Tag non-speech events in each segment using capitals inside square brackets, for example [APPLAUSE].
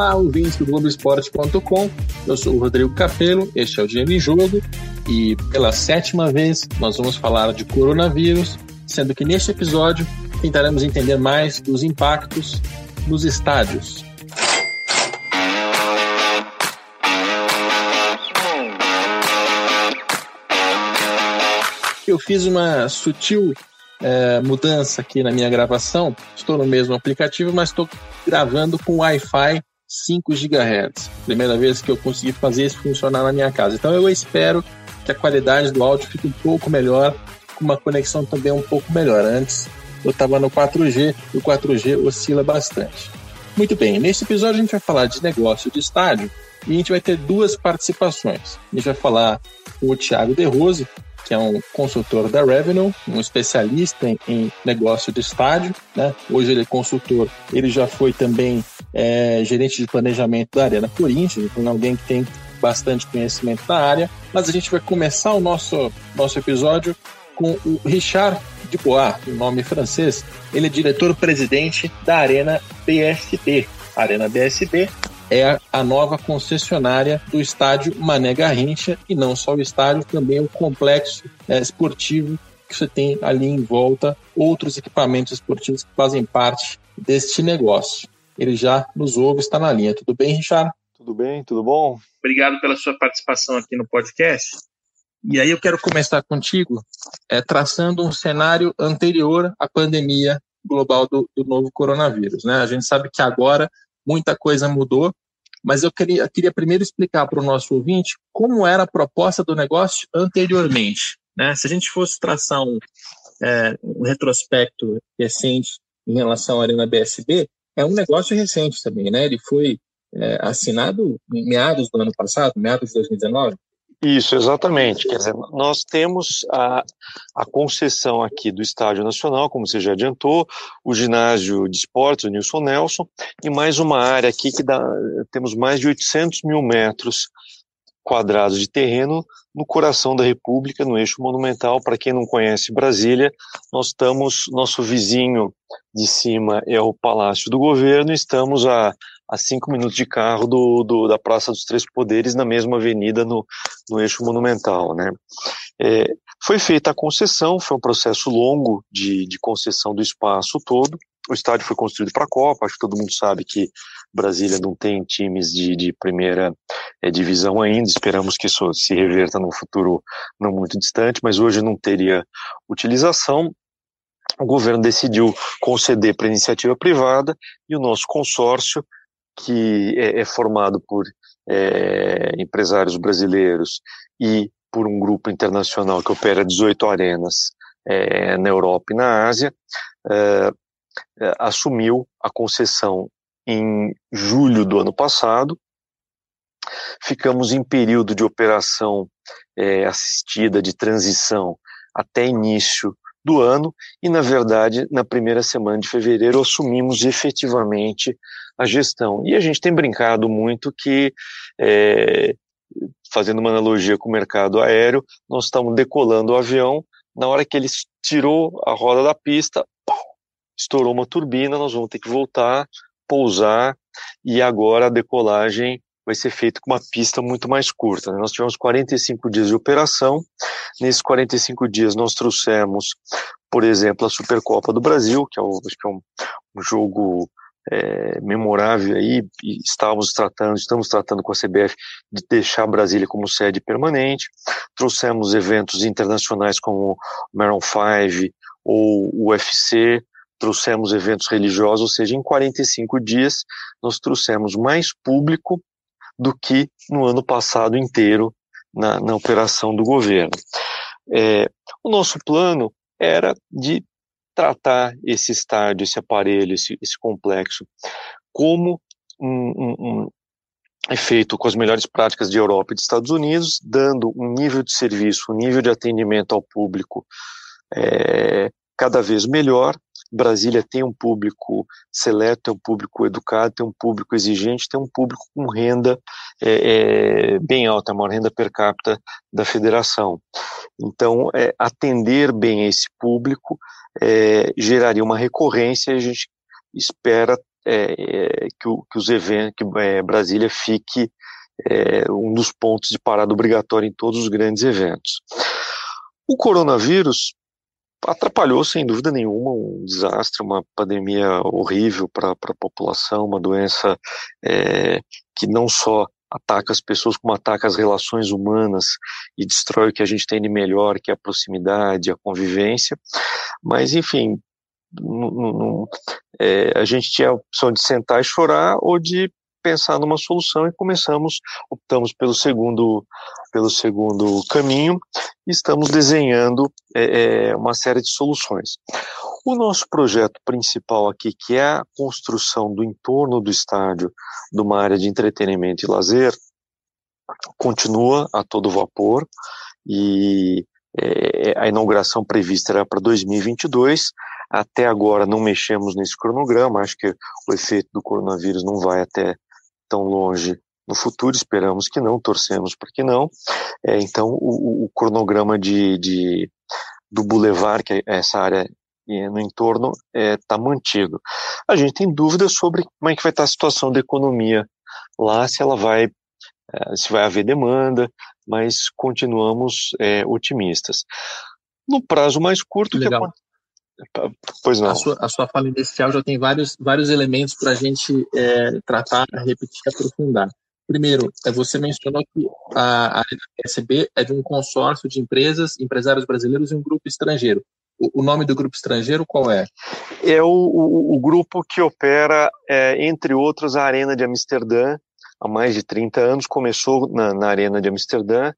Olá, ouvintes do Globoesporte.com. Eu sou o Rodrigo Capello, este é o em Jogo e pela sétima vez nós vamos falar de coronavírus, sendo que neste episódio tentaremos entender mais dos impactos nos estádios. Eu fiz uma sutil é, mudança aqui na minha gravação. Estou no mesmo aplicativo, mas estou gravando com Wi-Fi 5 GHz. Primeira vez que eu consegui fazer isso funcionar na minha casa. Então eu espero que a qualidade do áudio fique um pouco melhor, com uma conexão também um pouco melhor. Antes eu estava no 4G e o 4G oscila bastante. Muito bem, nesse episódio a gente vai falar de negócio de estádio e a gente vai ter duas participações. A gente vai falar com o Thiago De Rose, que é um consultor da Revenue, um especialista em, em negócio de estádio. Né? Hoje ele é consultor, ele já foi também é, gerente de planejamento da Arena Corinthians, então alguém que tem bastante conhecimento na área. Mas a gente vai começar o nosso, nosso episódio com o Richard Dubois, um nome francês. Ele é diretor-presidente da Arena BSB. Arena BSB é a nova concessionária do estádio Mané Garrincha e não só o estádio, também o complexo é, esportivo que você tem ali em volta, outros equipamentos esportivos que fazem parte deste negócio. Ele já nos ouve, está na linha. Tudo bem, Richard? Tudo bem, tudo bom? Obrigado pela sua participação aqui no podcast. E aí eu quero começar contigo é, traçando um cenário anterior à pandemia global do, do novo coronavírus. Né? A gente sabe que agora muita coisa mudou, mas eu queria, queria primeiro explicar para o nosso ouvinte como era a proposta do negócio anteriormente. Né? Se a gente fosse traçar um, é, um retrospecto recente em relação à Arena BSB, é um negócio recente também, né? Ele foi é, assinado em meados do ano passado, meados de 2019. Isso, exatamente. Quer dizer, nós temos a, a concessão aqui do Estádio Nacional, como você já adiantou, o ginásio de esportes, o Nilson Nelson, e mais uma área aqui que dá, temos mais de 800 mil metros quadrados de terreno no coração da República, no eixo monumental. Para quem não conhece Brasília, nós estamos, nosso vizinho de cima é o Palácio do Governo, estamos a a cinco minutos de carro do, do, da Praça dos Três Poderes, na mesma avenida, no, no eixo monumental. Né? É, foi feita a concessão, foi um processo longo de, de concessão do espaço todo. O estádio foi construído para a Copa, acho que todo mundo sabe que Brasília não tem times de, de primeira é, divisão ainda, esperamos que isso se reverta no futuro não muito distante, mas hoje não teria utilização. O governo decidiu conceder para iniciativa privada e o nosso consórcio que é, é formado por é, empresários brasileiros e por um grupo internacional que opera 18 arenas é, na Europa e na Ásia, assumiu a concessão em julho do ano passado. Ficamos em período de operação é, assistida de transição até início do ano e, na verdade, na primeira semana de fevereiro assumimos efetivamente a gestão. E a gente tem brincado muito que, é, fazendo uma analogia com o mercado aéreo, nós estamos decolando o avião, na hora que ele tirou a roda da pista, estourou uma turbina, nós vamos ter que voltar, pousar, e agora a decolagem vai ser feita com uma pista muito mais curta. Né? Nós tivemos 45 dias de operação, nesses 45 dias nós trouxemos, por exemplo, a Supercopa do Brasil, que é, o, que é um, um jogo é, memorável aí, estávamos tratando, estamos tratando com a CBF de deixar Brasília como sede permanente. Trouxemos eventos internacionais como o Maroon 5 ou o UFC, trouxemos eventos religiosos, ou seja, em 45 dias nós trouxemos mais público do que no ano passado inteiro na, na operação do governo. É, o nosso plano era de tratar esse estádio, esse aparelho, esse, esse complexo, como um, um, um com as melhores práticas de Europa e dos Estados Unidos, dando um nível de serviço, um nível de atendimento ao público é, cada vez melhor. Brasília tem um público seleto, tem um público educado, tem um público exigente, tem um público com renda é, é, bem alta, a maior renda per capita da federação. Então, é, atender bem esse público é, geraria uma recorrência e a gente espera é, é, que, o, que, os eventos, que Brasília fique um dos pontos de parada obrigatória em todos os grandes eventos. O coronavírus atrapalhou sem dúvida nenhuma um desastre, uma pandemia horrível para a população, uma doença é, que não só ataca as pessoas, como ataca as relações humanas e destrói o que a gente tem de melhor, que é a proximidade, a convivência. Mas, enfim, é, a gente tinha a opção de sentar e chorar ou de pensar numa solução e começamos, optamos pelo segundo, pelo segundo caminho estamos desenhando é, é, uma série de soluções. O nosso projeto principal aqui, que é a construção do entorno do estádio de uma área de entretenimento e lazer, continua a todo vapor e é, a inauguração prevista era para 2022. Até agora não mexemos nesse cronograma, acho que o efeito do coronavírus não vai até tão longe no futuro, esperamos que não, torcemos para que não. É, então, o, o cronograma de, de, do Boulevard, que é essa área no entorno, está é, tá mantido. A gente tem dúvidas sobre como é que vai estar a situação da economia lá, se ela vai, é, se vai haver demanda, mas continuamos é, otimistas. No prazo mais curto, Legal. que Pois não. A sua, a sua fala inicial já tem vários, vários elementos para a gente é, tratar, repetir e aprofundar. Primeiro, é, você mencionou que a, a SB é de um consórcio de empresas, empresários brasileiros e um grupo estrangeiro. O, o nome do grupo estrangeiro qual é? É o, o, o grupo que opera, é, entre outros, a Arena de Amsterdã, há mais de 30 anos, começou na, na Arena de Amsterdã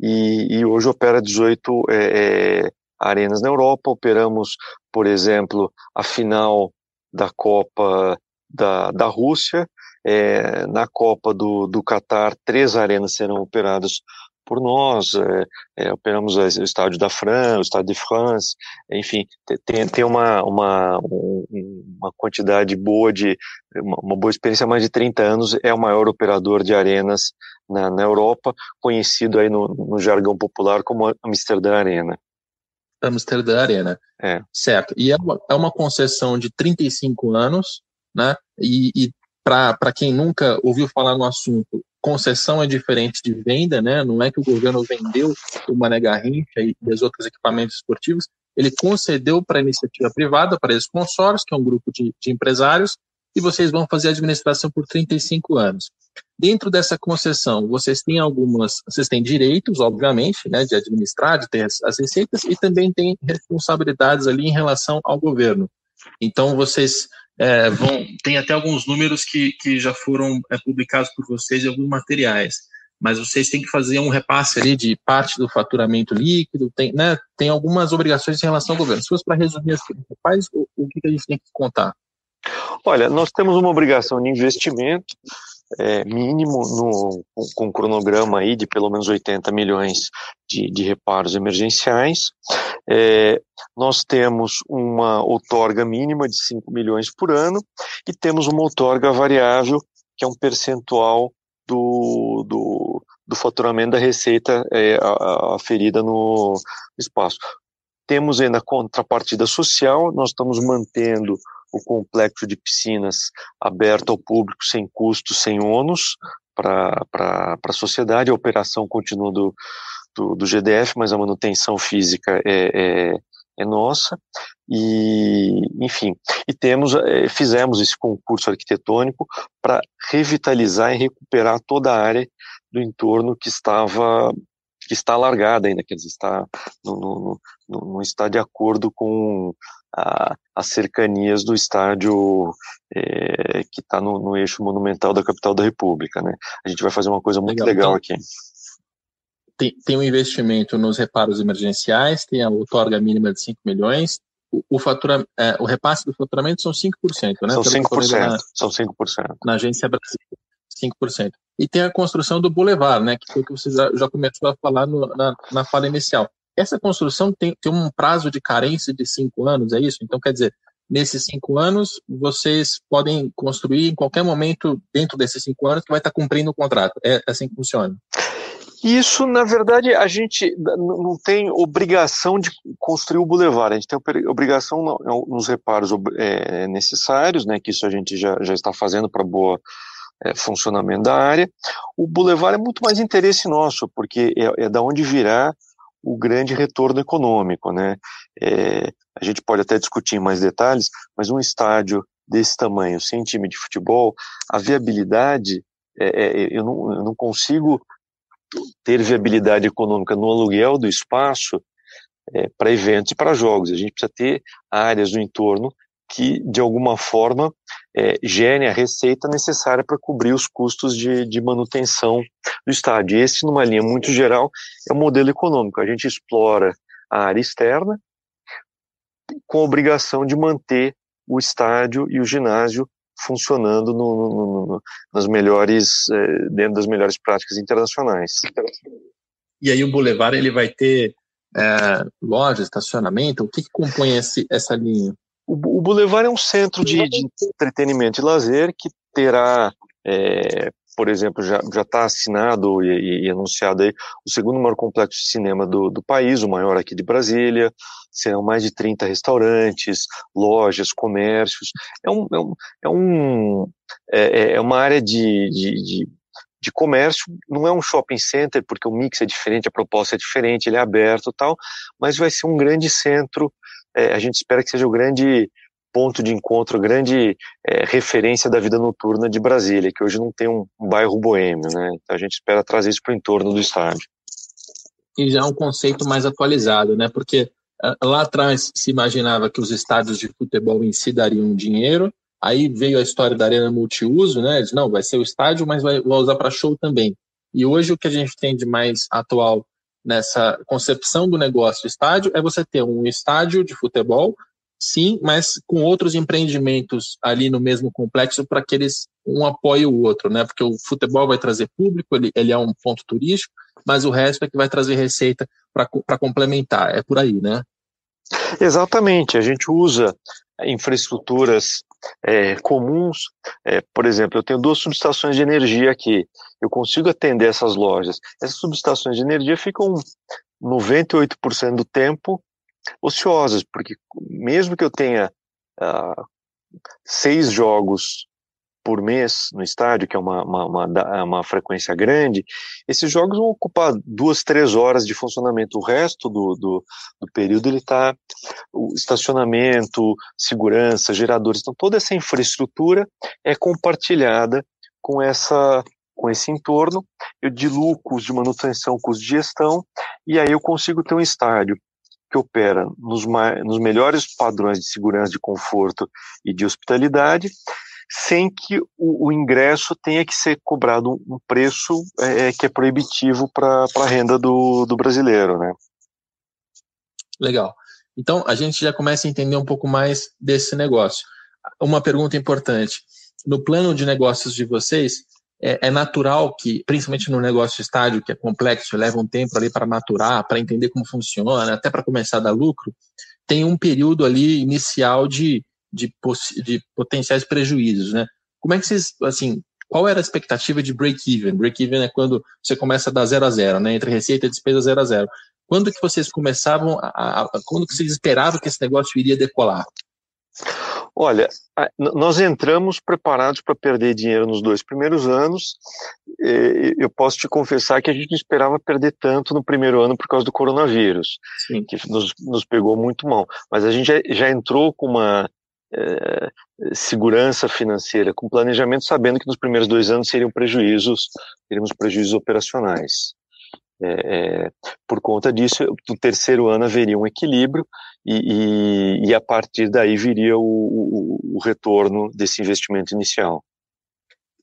e, e hoje opera 18 é, é arenas na Europa. Operamos, por exemplo, a final da Copa da, da Rússia. É, na Copa do, do Catar, três arenas serão operadas por nós, é, é, operamos o estádio da França, o estádio de France, enfim, tem, tem uma, uma, uma quantidade boa de, uma, boa experiência há mais de 30 anos, é o maior operador de arenas na, na Europa, conhecido aí no, no jargão popular como Amsterdã Arena. Amsterdã Arena. É. Certo. E é uma, é uma concessão de 35 anos, né? E, e para quem nunca ouviu falar no assunto, concessão é diferente de venda, né? Não é que o governo vendeu o Mané Garrincha e, os outros equipamentos esportivos, ele concedeu para a iniciativa privada, para esse consórcio, que é um grupo de, de empresários, e vocês vão fazer a administração por 35 anos. Dentro dessa concessão, vocês têm algumas, vocês têm direitos, obviamente, né, de administrar, de ter as receitas, e também têm responsabilidades ali em relação ao governo. Então, vocês é, vão, tem até alguns números que, que já foram é, publicados por vocês em alguns materiais, mas vocês têm que fazer um repasse ali de parte do faturamento líquido, tem, né, tem algumas obrigações em relação ao governo. Se fosse para resumir as principais, o, o que a gente tem que contar? Olha, nós temos uma obrigação de investimento é, mínimo no, com um cronograma aí de pelo menos 80 milhões de, de reparos emergenciais. É, nós temos uma outorga mínima de 5 milhões por ano e temos uma outorga variável, que é um percentual do, do, do faturamento da receita é, aferida no espaço. Temos ainda a contrapartida social, nós estamos mantendo o complexo de piscinas aberto ao público sem custo, sem ônus para a sociedade. A operação continua do, do, do, GDF, mas a manutenção física é, é, é nossa. E, enfim, e temos, é, fizemos esse concurso arquitetônico para revitalizar e recuperar toda a área do entorno que estava que está largada ainda, quer dizer, está, não, não, não, não está de acordo com a, as cercanias do estádio é, que está no, no, eixo monumental da capital da República. Né? A gente vai fazer uma coisa muito legal, legal então, aqui. Tem, tem um investimento nos reparos emergenciais, tem a outorga mínima de 5 milhões, o, o, fatura, é, o repasse do faturamento são 5%, né? São 5%, na, são 5%. Na agência Brasil, 5%. E tem a construção do Boulevard, né? Que foi o que você já, já começou a falar no, na, na fala inicial. Essa construção tem, tem um prazo de carência de cinco anos, é isso? Então, quer dizer, nesses cinco anos, vocês podem construir em qualquer momento dentro desses cinco anos que vai estar cumprindo o contrato. É assim que funciona. Isso, na verdade, a gente não tem obrigação de construir o bulevar, a gente tem obrigação nos reparos é, necessários, né, que isso a gente já, já está fazendo para boa é, funcionamento da área. O bulevar é muito mais interesse nosso, porque é, é da onde virá o grande retorno econômico, né? É, a gente pode até discutir em mais detalhes, mas um estádio desse tamanho, sem time de futebol, a viabilidade, é, é, eu, não, eu não consigo ter viabilidade econômica no aluguel do espaço é, para eventos e para jogos. A gente precisa ter áreas no entorno que, de alguma forma, é, gerem a receita necessária para cobrir os custos de, de manutenção do estádio. Esse, numa linha muito geral, é o modelo econômico. A gente explora a área externa com a obrigação de manter o estádio e o ginásio funcionando no, no, no, nas melhores, é, dentro das melhores práticas internacionais. E aí o Boulevard ele vai ter é, loja, estacionamento? O que, que compõe esse, essa linha? O, o Boulevard é um centro de, de entretenimento e lazer que terá, é, por exemplo, já está assinado e, e, e, anunciado aí o segundo maior complexo de cinema do, do país, o maior aqui de Brasília, serão mais de 30 restaurantes, lojas, comércios, é, um, é, um, é, um, é, é, é uma área de, de, de de comércio, não é um shopping center, porque o mix é diferente, a proposta é diferente, ele é aberto tal, mas vai ser um grande centro. É, a gente espera que seja o grande ponto de encontro, grande é, referência da vida noturna de Brasília, que hoje não tem um, bairro boêmio, né? Então a gente espera trazer isso para o entorno do estádio. E já é um conceito mais atualizado, né? Porque é, lá atrás se imaginava que os estádios de futebol em si dariam dinheiro, aí veio a história da arena multiuso, né? Eles, não, vai ser o estádio, mas vai, vai usar para show também. E hoje o que a gente tem de mais atual nessa concepção do negócio estádio é você ter um estádio de futebol, sim, mas com outros empreendimentos ali no mesmo complexo para que eles um apoie o outro, né? Porque o futebol vai trazer público, ele, ele é um ponto turístico, mas o resto é que vai trazer receita para complementar. É por aí, né? Exatamente. A gente usa infraestruturas é, comuns. É, por exemplo, eu tenho duas subestações de energia aqui. Eu consigo atender essas lojas. Essas subestações de energia ficam 98% do tempo ociosas, porque mesmo que eu tenha uh, seis jogos por mês no estádio, que é uma, uma, uma, uma, frequência grande, esses jogos vão ocupar duas, três horas de funcionamento. O resto do, do, do período ele está o estacionamento, segurança, geradores. Então toda essa infraestrutura é compartilhada com essa com esse entorno, eu diluo custos de manutenção, custos de gestão, e aí eu consigo ter um estádio que opera nos, nos melhores padrões de segurança, de conforto e de hospitalidade, sem que o, o ingresso tenha que ser cobrado um preço é, é que é proibitivo para a renda do, do brasileiro, né? Legal. Então, a gente já começa a entender um pouco mais desse negócio. Uma pergunta importante. No plano de negócios de vocês, é, é natural que, principalmente no negócio de estádio, que é complexo, leva um tempo ali para maturar, para entender como funciona, até para começar a dar lucro, tem um período ali inicial de de, de potenciais prejuízos, né? Como é que vocês, assim, qual era a expectativa de break-even? Break-even é quando você começa a dar zero a zero, né? Entre receita e despesa zero a zero. Quando que vocês começavam a, a quando que vocês esperavam que esse negócio iria decolar? Olha, nós entramos preparados para perder dinheiro nos dois primeiros anos. Eu posso te confessar que a gente não esperava perder tanto no primeiro ano por causa do coronavírus, Sim. que nos, nos pegou muito mal. Mas a gente já, já entrou com uma é, segurança financeira, com planejamento, sabendo que nos primeiros dois anos seriam prejuízos, teríamos prejuízos operacionais. É, é, por conta disso, no terceiro ano haveria um equilíbrio e, e, e a partir daí viria o, o, o, retorno desse investimento inicial.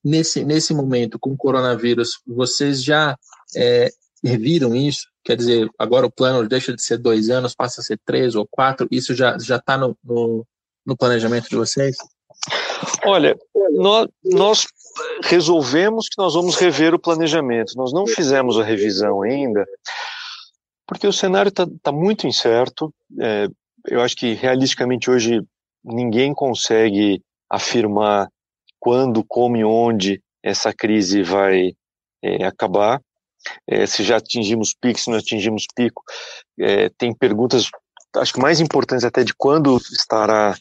Nesse, nesse momento, com o coronavírus, vocês já é, reviram isso? Quer dizer, agora o plano deixa de ser dois anos, passa a ser três ou quatro, isso já está no, no, no planejamento de vocês? Olha, nós, nós resolvemos que nós vamos rever o planejamento. Nós não fizemos a revisão ainda, porque o cenário está tá muito incerto. É, eu acho que realisticamente hoje ninguém consegue afirmar quando, como e onde essa crise vai é, acabar. é, se já atingimos pico, se não atingimos pico. É, tem perguntas, acho que mais importantes até de quando estará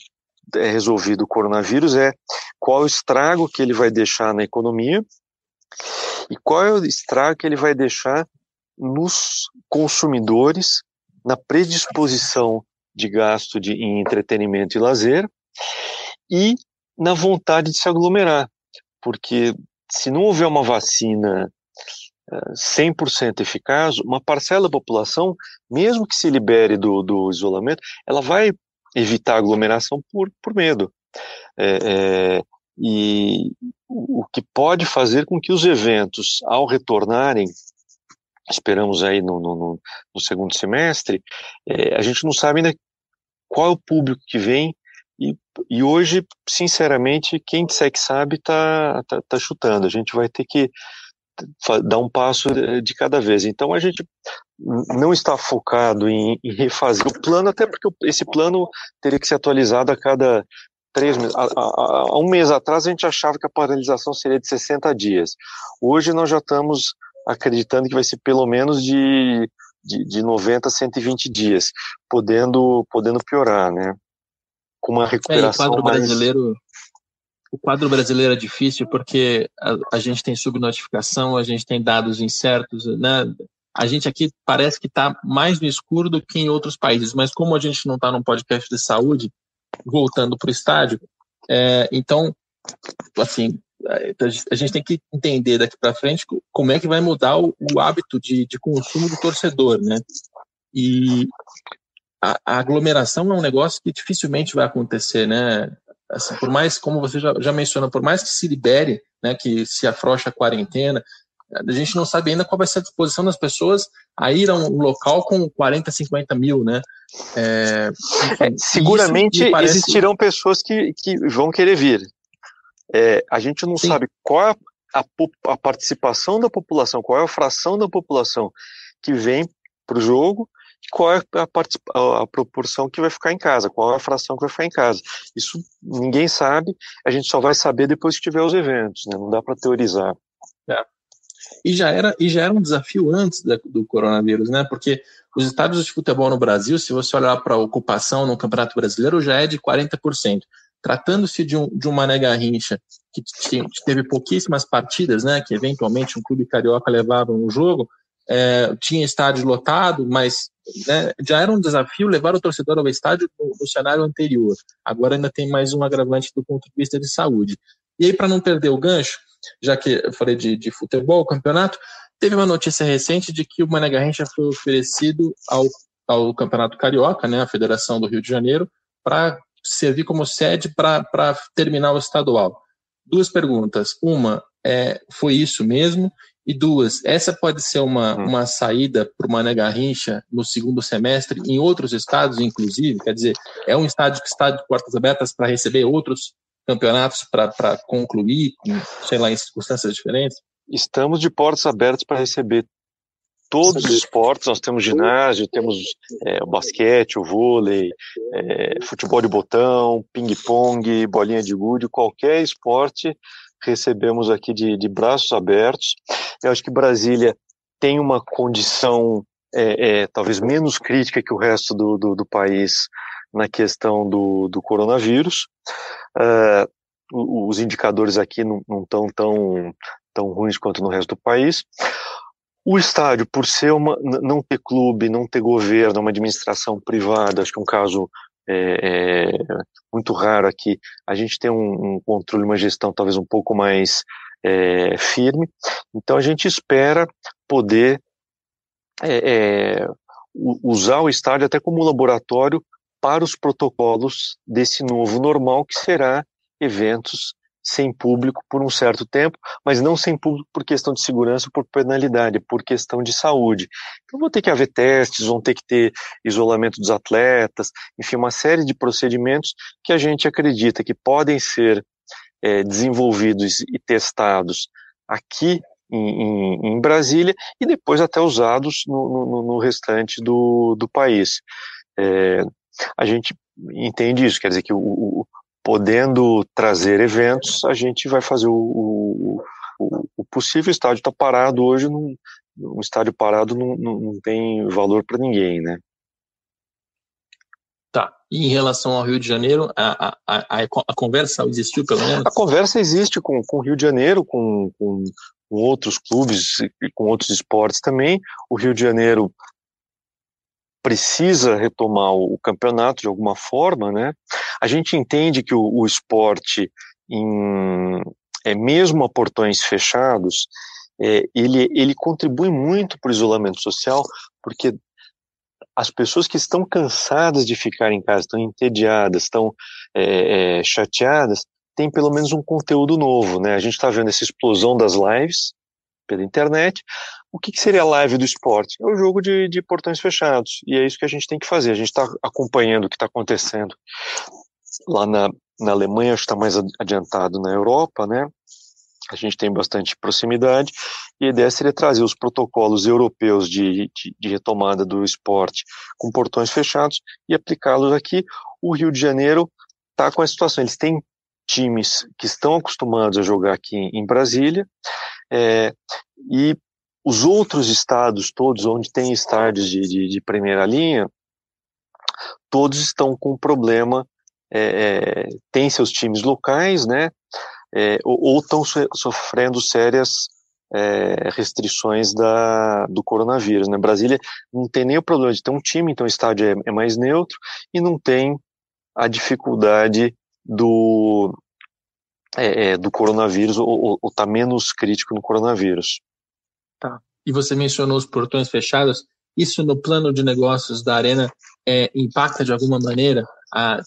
é, resolvido o coronavírus é qual o estrago que ele vai deixar na economia e qual é o estrago que ele vai deixar nos consumidores, na predisposição de gasto de, em entretenimento e lazer e na vontade de se aglomerar. Porque se não houver uma vacina 100% eh, eficaz, uma parcela da população, mesmo que se libere do, do isolamento, ela vai evitar aglomeração por, por medo. É, é, e o que pode fazer com que os eventos, ao retornarem, esperamos aí no, no, no segundo semestre, é, a gente não sabe ainda qual é o público que vem, e, e hoje, sinceramente, quem disser que sabe está tá, tá chutando. A gente vai ter que dar um passo de cada vez. Então a gente não está focado em, em refazer o plano, até porque esse plano teria que ser atualizado a cada três meses. Há, um mês atrás a gente achava que a paralisação seria de 60 dias. Hoje nós já estamos acreditando que vai ser pelo menos de, de, de 90 a 120 dias, podendo, podendo piorar, né? Com uma recuperação é, o quadro mais... brasileiro o quadro brasileiro é difícil porque a, a, gente tem subnotificação, a gente tem dados incertos, né? A gente aqui parece que está mais no escuro do que em outros países, mas como a gente não está num podcast de saúde, voltando para o estádio, é, então, assim, a gente tem que entender daqui para frente como é que vai mudar o, o hábito de, de, consumo do torcedor, né? E a, a, aglomeração é um negócio que dificilmente vai acontecer, né? Assim, por mais, como você já, já mencionou, por mais que se libere, né, que se afroche a quarentena, a gente não sabe ainda qual vai ser a disposição das pessoas a ir a um local com 40, 50 mil, né? É, enfim, é, seguramente parece... existirão pessoas que, que vão querer vir. É, a gente não Sim. sabe qual é a, a, participação da população, qual é a fração da população que vem para o jogo qual é a, a, proporção que vai ficar em casa, qual é a fração que vai ficar em casa. Isso ninguém sabe, a gente só vai saber depois que tiver os eventos, né? não dá para teorizar. É. E já era e já era um desafio antes da, do coronavírus, né? Porque os estádios de futebol no Brasil, se você olhar para a ocupação no Campeonato Brasileiro, já é de 40%. Tratando-se de, um, de Garrincha que teve pouquíssimas partidas, né? Que eventualmente um clube carioca levava um jogo, é, tinha estádio lotado, mas né, já era um desafio levar o torcedor ao estádio no, no, cenário anterior. Agora ainda tem mais um agravante do ponto de vista de saúde. E aí, para não perder o gancho, já que eu falei de, de futebol, campeonato, teve uma notícia recente de que o Mané Garrincha foi oferecido ao, ao Campeonato Carioca, né, a Federação do Rio de Janeiro, para servir como sede para terminar o estadual. Duas perguntas. Uma, é, foi isso mesmo? E duas, essa pode ser uma, hum. uma saída para o Mané Garrincha no segundo semestre, em outros estados, inclusive? Quer dizer, é um estádio que está de portas abertas para receber outros campeonatos para concluir, sei lá, em circunstâncias diferentes? Estamos de portas abertas para receber todos os esportes. Nós temos ginásio, temos é, o basquete, o vôlei, é, futebol de botão, ping-pong, bolinha de gude, qualquer esporte recebemos aqui de, de braços abertos. Eu acho que Brasília tem uma condição é, é, talvez menos crítica que o resto do, do, do país na questão do, do coronavírus. Uh, os indicadores aqui não estão tão, tão ruins quanto no resto do país. O estádio, por ser uma, não ter clube, não ter governo, uma administração privada, acho que é um caso é, é, muito raro aqui. A gente tem um, um, controle, uma gestão talvez um pouco mais é, firme. Então a gente espera poder é, é usar o estádio até como laboratório para os protocolos desse novo normal, que será eventos sem público por um certo tempo, mas não sem público por questão de segurança, por penalidade, por questão de saúde. Então vão ter que haver testes, vão ter que ter isolamento dos atletas, enfim, uma série de procedimentos que a gente acredita que podem ser é, desenvolvidos e testados aqui em, em, em, Brasília e depois até usados no, no, no restante do, do país. É, a gente entende isso, quer dizer que o, podendo trazer eventos, a gente vai fazer o, o, o possível. O estádio está parado hoje, não, um estádio parado não, não, não tem valor para ninguém, né? Tá. E em relação ao Rio de Janeiro, a, a, a, a conversa existiu pelo menos? A conversa existe com, com o Rio de Janeiro, com, com, com outros clubes e com outros esportes também. O Rio de Janeiro precisa retomar o, campeonato de alguma forma, né? A gente entende que o, o esporte, em, é, mesmo a portões fechados, é, ele, ele contribui muito para o isolamento social, porque as pessoas que estão cansadas de ficar em casa, estão entediadas, estão é, é, chateadas, têm pelo menos um conteúdo novo, né? A gente está vendo essa explosão das lives pela internet. O que, que, seria a live do esporte? É o jogo de, de portões fechados, e é isso que a gente tem que fazer. A gente está acompanhando o que está acontecendo lá na, na Alemanha, acho que está mais adiantado na Europa, né? a gente tem bastante proximidade, e a ideia seria trazer os protocolos europeus de, de, de retomada do esporte com portões fechados e aplicá-los aqui. O Rio de Janeiro está com a situação, eles têm times que estão acostumados a jogar aqui em Brasília, é, e os outros estados, todos onde tem estádios de, de, de primeira linha, todos estão com problema, é, é, tem seus times locais, né, é, ou estão sofrendo sérias é, restrições da, do coronavírus. Né? Brasília não tem nem o problema de ter um time, então o estádio é, é mais neutro, e não tem a dificuldade do, é, é do coronavírus, ou está menos crítico no coronavírus. Tá. E você mencionou os portões fechados, isso no plano de negócios da Arena é, impacta de alguma maneira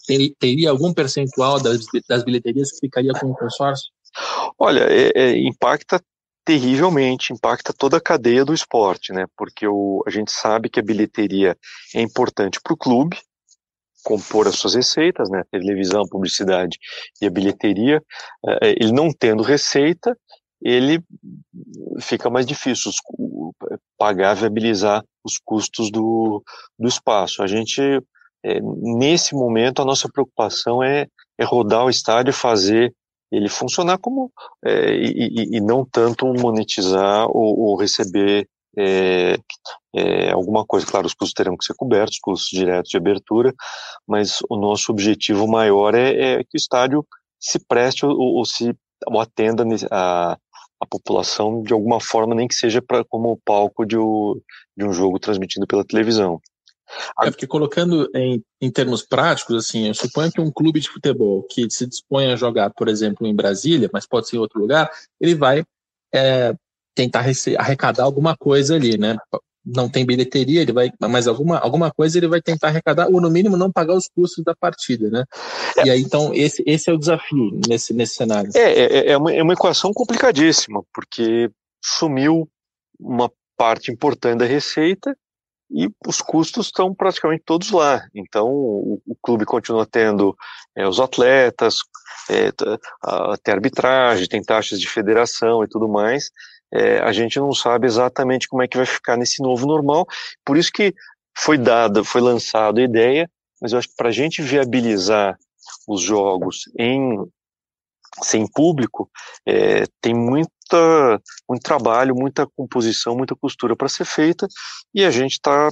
ter, teria algum percentual das, das bilheterias que ficaria com o consórcio? Olha, é, é, impacta terrivelmente, impacta toda a cadeia do esporte, né? Porque o, a gente sabe que a bilheteria é importante para o clube, compor as suas receitas, né? Televisão, publicidade e a bilheteria. É, ele não tendo receita, ele fica mais difícil pagar, viabilizar os custos do, do espaço. A gente é, nesse momento, a nossa preocupação é, é rodar o estádio, fazer ele funcionar como é, e, e, não tanto monetizar ou, ou receber é, é, alguma coisa. Claro, os custos terão que ser cobertos, custos diretos de abertura, mas o nosso objetivo maior é, é que o estádio se preste ou, ou se ou atenda a, a população de alguma forma, nem que seja pra, como palco de, o, de um jogo transmitido pela televisão. É porque colocando em, em termos práticos, assim, eu suponho que um clube de futebol que se dispõe a jogar, por exemplo, em Brasília, mas pode ser em outro lugar, ele vai é, tentar arrecadar alguma coisa ali, né? Não tem bilheteria, ele vai, mas alguma, alguma coisa ele vai tentar arrecadar, ou no mínimo não pagar os custos da partida, né? É. E aí, então, esse, esse é o desafio nesse, nesse cenário. É, é, é, uma, é uma equação complicadíssima, porque sumiu uma parte importante da receita e os custos estão praticamente todos lá. Então, o, o clube continua tendo é, os atletas, é, tem arbitragem, tem taxas de federação e tudo mais. É, a gente não sabe exatamente como é que vai ficar nesse novo normal. Por isso que foi dada, foi lançada a ideia, mas eu acho que para a gente viabilizar os jogos em sem público, é, tem muita, muito trabalho, muita composição, muita costura para ser feita, e a gente está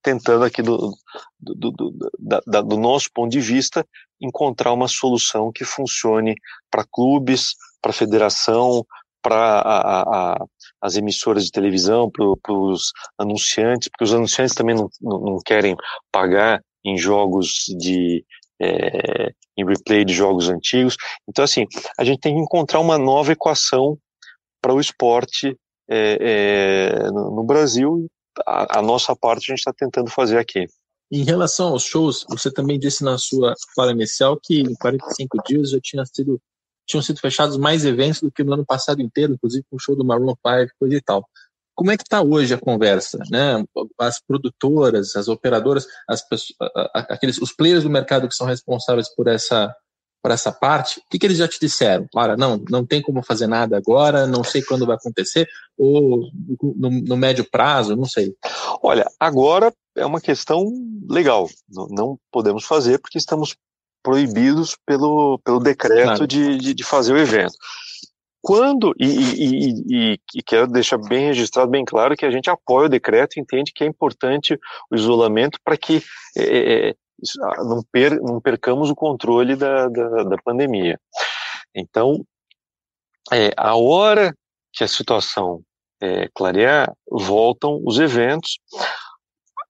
tentando aqui do, do, do, da, do, nosso ponto de vista encontrar uma solução que funcione para clubes, para federação, para as emissoras de televisão, para os anunciantes, porque os anunciantes também não, não, querem pagar em jogos de é, em replay de jogos antigos. Então, assim, a gente tem que encontrar uma nova equação para o esporte é, é, no, no, Brasil. A, a, nossa parte a gente está tentando fazer aqui. Em relação aos shows, você também disse na sua fala inicial que em 45 dias já tinha sido, tinham sido fechados mais eventos do que no ano passado inteiro, inclusive com o show do Maroon 5, coisa e tal como é que está hoje a conversa, né? As produtoras, as operadoras, as pessoas, aqueles, os players do mercado que são responsáveis por essa por essa parte, o que, que eles já te disseram? Olha, não, não tem como fazer nada agora, não sei quando vai acontecer, ou no, no médio prazo, não sei. Olha, agora é uma questão legal. Não, não podemos fazer porque estamos proibidos pelo, pelo decreto claro. de, de, de fazer o evento. quando, e, e, e, e, quero deixar bem registrado, bem claro, que a gente apoia o decreto e entende que é importante o isolamento para que é, é ah, não, per, não, percamos o controle da, da, da pandemia. Então, é, a hora que a situação é, clarear, voltam os eventos.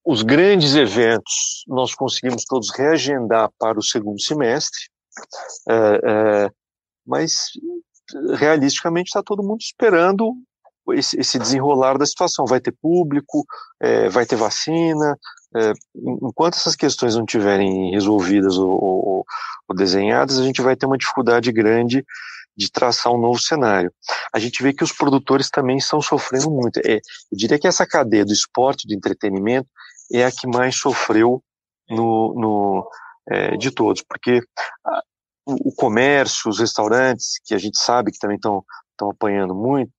Os grandes eventos nós conseguimos todos reagendar para o segundo semestre, é, é, mas realisticamente está todo mundo esperando esse, esse, desenrolar da situação. Vai ter público, é, vai ter vacina. É, enquanto essas questões não tiverem resolvidas ou, ou, ou, desenhadas, a gente vai ter uma dificuldade grande de traçar um novo cenário. A gente vê que os produtores também estão sofrendo muito. É, eu diria que essa cadeia do esporte, do entretenimento, é a que mais sofreu no, no é, de todos, porque a, o, comércio, os restaurantes, que a gente sabe que também estão apanhando muito,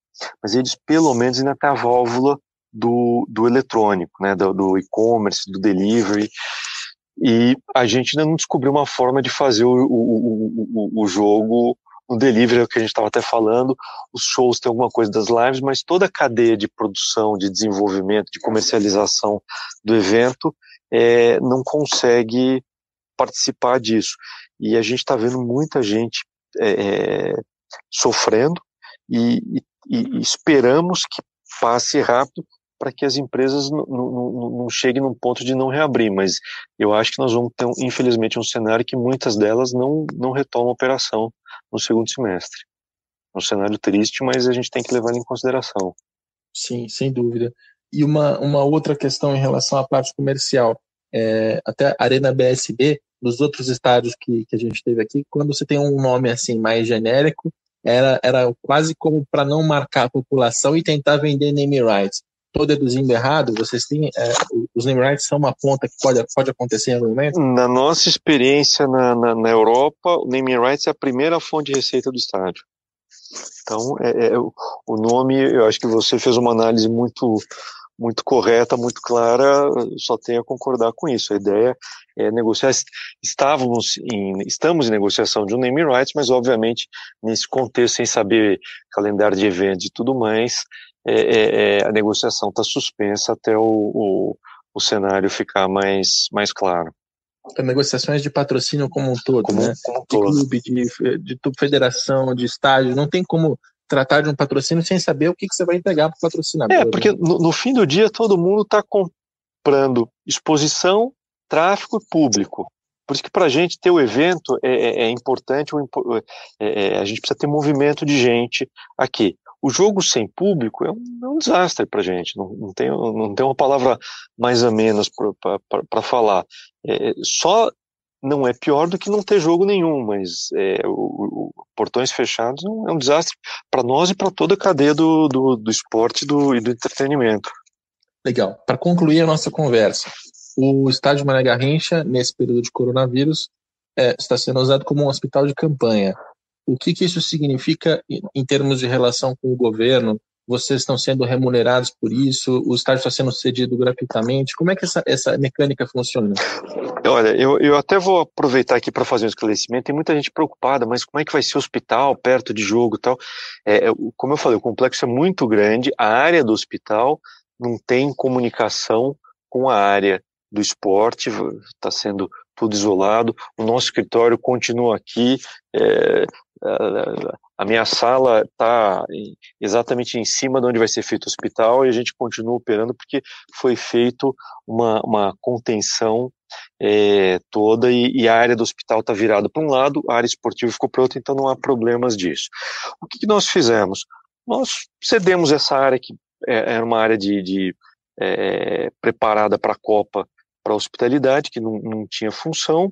mas eles pelo menos ainda têm a válvula do, do eletrônico, né, do, do e-commerce, do delivery, e a gente ainda não descobriu uma forma de fazer o, o, o, o jogo no delivery, é o que a gente estava até falando, os shows têm alguma coisa das lives, mas toda a cadeia de produção, de desenvolvimento, de comercialização do evento é, não consegue participar disso. E a gente está vendo muita gente é, é sofrendo e, e, e, esperamos que passe rápido para que as empresas não, cheguem num ponto de não reabrir, mas eu acho que nós vamos ter, infelizmente, um cenário que muitas delas não, não retomam a operação no segundo semestre. É um cenário triste, mas a gente tem que levar em consideração. Sim, sem dúvida. E uma, uma outra questão em relação à parte comercial. É, até a Arena BSB, nos outros estádios que, que a gente teve aqui, quando você tem um nome assim mais genérico, era, era quase como para não marcar a população e tentar vender name rights. Estou deduzindo errado? Vocês têm é, os name rights são uma ponta que pode, pode acontecer em algum momento? Na nossa experiência na, na, na Europa, o name rights é a primeira fonte de receita do estádio. Então, é, é, o nome, eu acho que você fez uma análise muito muito correta, muito clara, só tenho a concordar com isso. A ideia é negociar. Estávamos em, estamos em negociação de um name rights, mas obviamente nesse contexto, sem saber calendário de eventos e tudo mais, é, é, é, a negociação está suspensa até o, o, o, cenário ficar mais, mais claro. As negociações de patrocínio como um todo, como, né? Como um todo. De clube, de, de, de federação, de estádio, não tem como tratar de um patrocínio sem saber o que, que você vai entregar para o patrocinador. É, porque né? no, no, fim do dia todo mundo está comprando exposição, tráfego e público. Por isso que para a gente ter o evento é, é, é importante, é, é, a gente precisa ter movimento de gente aqui. O jogo sem público é um, é um desastre para a gente, não, não, tem, não tem uma palavra mais ou menos para falar. É, só não é pior do que não ter jogo nenhum, mas é, o, o, portões fechados é um desastre para nós e para toda a cadeia do, do, do esporte do, e do entretenimento. Legal. Para concluir a nossa conversa, o estádio Mané Garrincha, nesse período de coronavírus, é, está sendo usado como um hospital de campanha. O que, que isso significa em termos de relação com o governo? Vocês estão sendo remunerados por isso? O estádio está sendo cedido gratuitamente? Como é que essa, essa mecânica funciona? Olha, eu, eu até vou aproveitar aqui para fazer um esclarecimento. Tem muita gente preocupada, mas como é que vai ser o hospital perto de jogo e tal? É, é como eu falei, o complexo é muito grande, a área do hospital não tem comunicação com a área do esporte, está sendo tudo isolado. O nosso escritório continua aqui. É, a minha sala está exatamente em cima de onde vai ser feito o hospital e a gente continua operando porque foi feito uma, uma contenção é, toda e, e, a área do hospital está virada para um lado, a área esportiva ficou para outro, então não há problemas disso. O que, que nós fizemos? Nós cedemos essa área que é, era uma área de, de é, preparada para a Copa para a hospitalidade, que não, não tinha função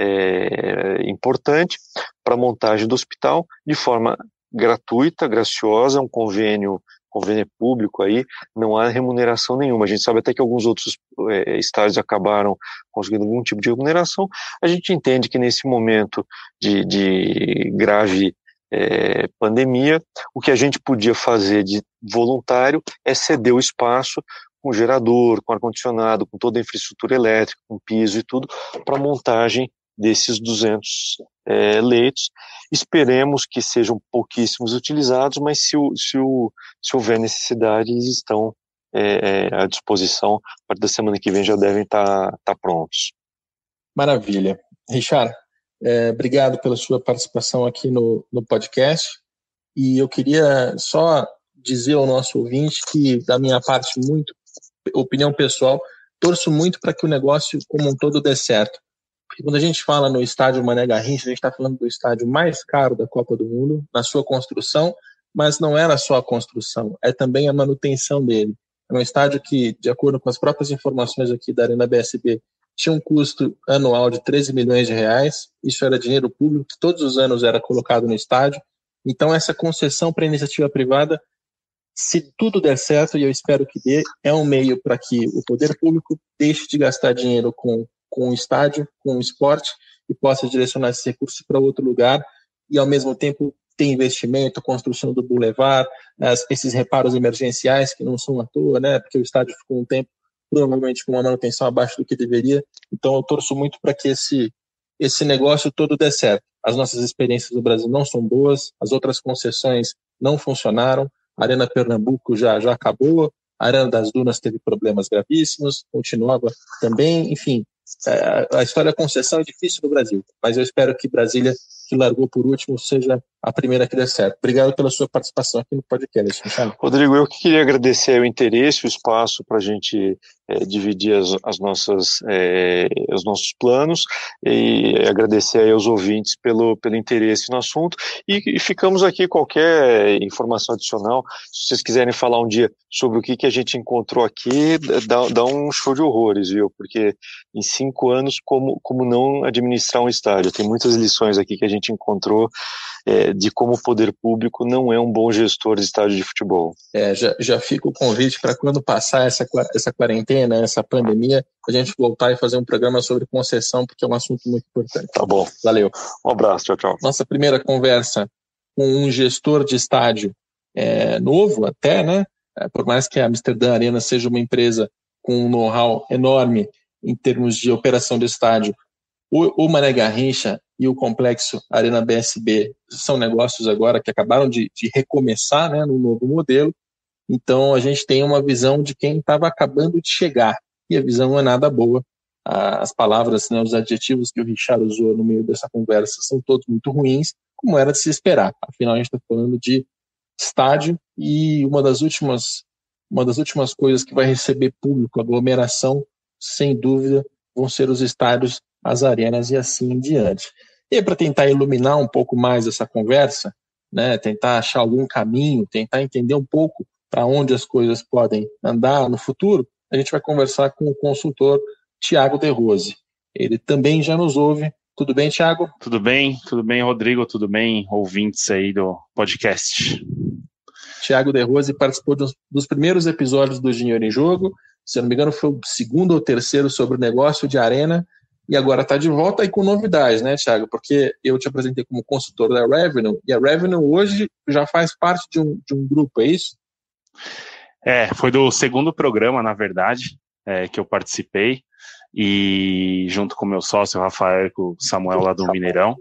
é, importante, para a montagem do hospital, de forma gratuita, graciosa, um convênio convênio público aí, não há remuneração nenhuma. A gente sabe até que alguns outros é, estádios acabaram conseguindo algum tipo de remuneração. A gente entende que nesse momento de, de grave é, pandemia, o que a gente podia fazer de voluntário é ceder o espaço com gerador, com ar-condicionado, com toda a infraestrutura elétrica, com piso e tudo, para montagem desses 200 é, leitos. Esperemos que sejam pouquíssimos utilizados, mas se, o, se, o, se houver necessidade, eles estão é, é, à disposição. A partir da semana que vem já devem estar, estar prontos. Maravilha. Richard, é, obrigado pela sua participação aqui no, no podcast. E eu queria só dizer ao nosso ouvinte que, da minha parte, muito opinião pessoal, torço muito para que o negócio como um todo dê certo. Porque quando a gente fala no estádio Mané Garrincha, a gente está falando do estádio mais caro da Copa do Mundo, na sua construção, mas não era só a construção, é também a manutenção dele. É um estádio que, de acordo com as próprias informações aqui da Arena BSB, tinha um custo anual de 13 milhões de reais. Isso era dinheiro público que todos os anos era colocado no estádio. Então, essa concessão para iniciativa privada, se tudo der certo, e eu espero que dê, é um meio para que o poder público deixe de gastar dinheiro com, com o estádio, com o esporte, e possa direcionar esse recurso para outro lugar, e ao mesmo tempo ter investimento, construção do boulevard, esses reparos emergenciais que não são à toa, né? Porque o estádio ficou um tempo provavelmente com uma manutenção abaixo do que deveria. Então eu torço muito para que esse esse negócio todo dê certo. As nossas experiências no Brasil não são boas, as outras concessões não funcionaram. A Arena Pernambuco já já acabou, a Arena das Dunas teve problemas gravíssimos, continuava também, enfim. É, a história da concessão é difícil no Brasil, mas eu espero que Brasília que largou por último seja a primeira que der certo. Obrigado pela sua participação aqui no podcast, Michel. Rodrigo, eu queria agradecer o interesse, o espaço para a gente é, dividir as, as nossas, é, os nossos planos e agradecer aos ouvintes pelo, pelo interesse no assunto e, e, ficamos aqui qualquer informação adicional, se vocês quiserem falar um dia sobre o que, que a gente encontrou aqui, dá, dá um show de horrores, viu, porque em cinco anos, como, como não administrar um estádio, tem muitas lições aqui que a gente encontrou é, de como o poder público não é um bom gestor de estádio de futebol. É, já, já fica o convite para quando passar essa, essa quarentena, essa pandemia, a gente voltar e fazer um programa sobre concessão, porque é um assunto muito importante. Tá bom. Valeu. Um abraço, tchau, tchau. Nossa primeira conversa com um gestor de estádio é, novo até, né? É, por mais que a Amsterdã Arena seja uma empresa com um know-how enorme em termos de operação de estádio, o, o Mané Garrincha e o complexo Arena BSB são negócios agora que acabaram de, de recomeçar né, no novo modelo. Então a gente tem uma visão de quem estava acabando de chegar e a visão não é nada boa. As palavras, né, os adjetivos que o Richard usou no meio dessa conversa são todos muito ruins, como era de se esperar. Afinal a gente está falando de estádio e uma das últimas uma das últimas coisas que vai receber público, aglomeração, sem dúvida, vão ser os estádios as arenas e assim em diante. E para tentar iluminar um pouco mais essa conversa, né, tentar achar algum caminho, tentar entender um pouco para onde as coisas podem andar no futuro, a gente vai conversar com o consultor Tiago De Rose. Ele também já nos ouve. Tudo bem, Tiago? Tudo bem, tudo bem, Rodrigo, tudo bem, ouvintes aí do podcast. Tiago De Rose participou dos, dos primeiros episódios do Dinheiro em Jogo, se não me engano foi o segundo ou terceiro sobre o negócio de arena, e agora está de volta aí com novidades, né, Thiago? Porque eu te apresentei como consultor da Revenue, e a Revenue hoje já faz parte de um, de um grupo, é isso? É, foi do segundo programa, na verdade, é, que eu participei, e junto com meu sócio, Rafael, e com o Samuel lá do Mineirão.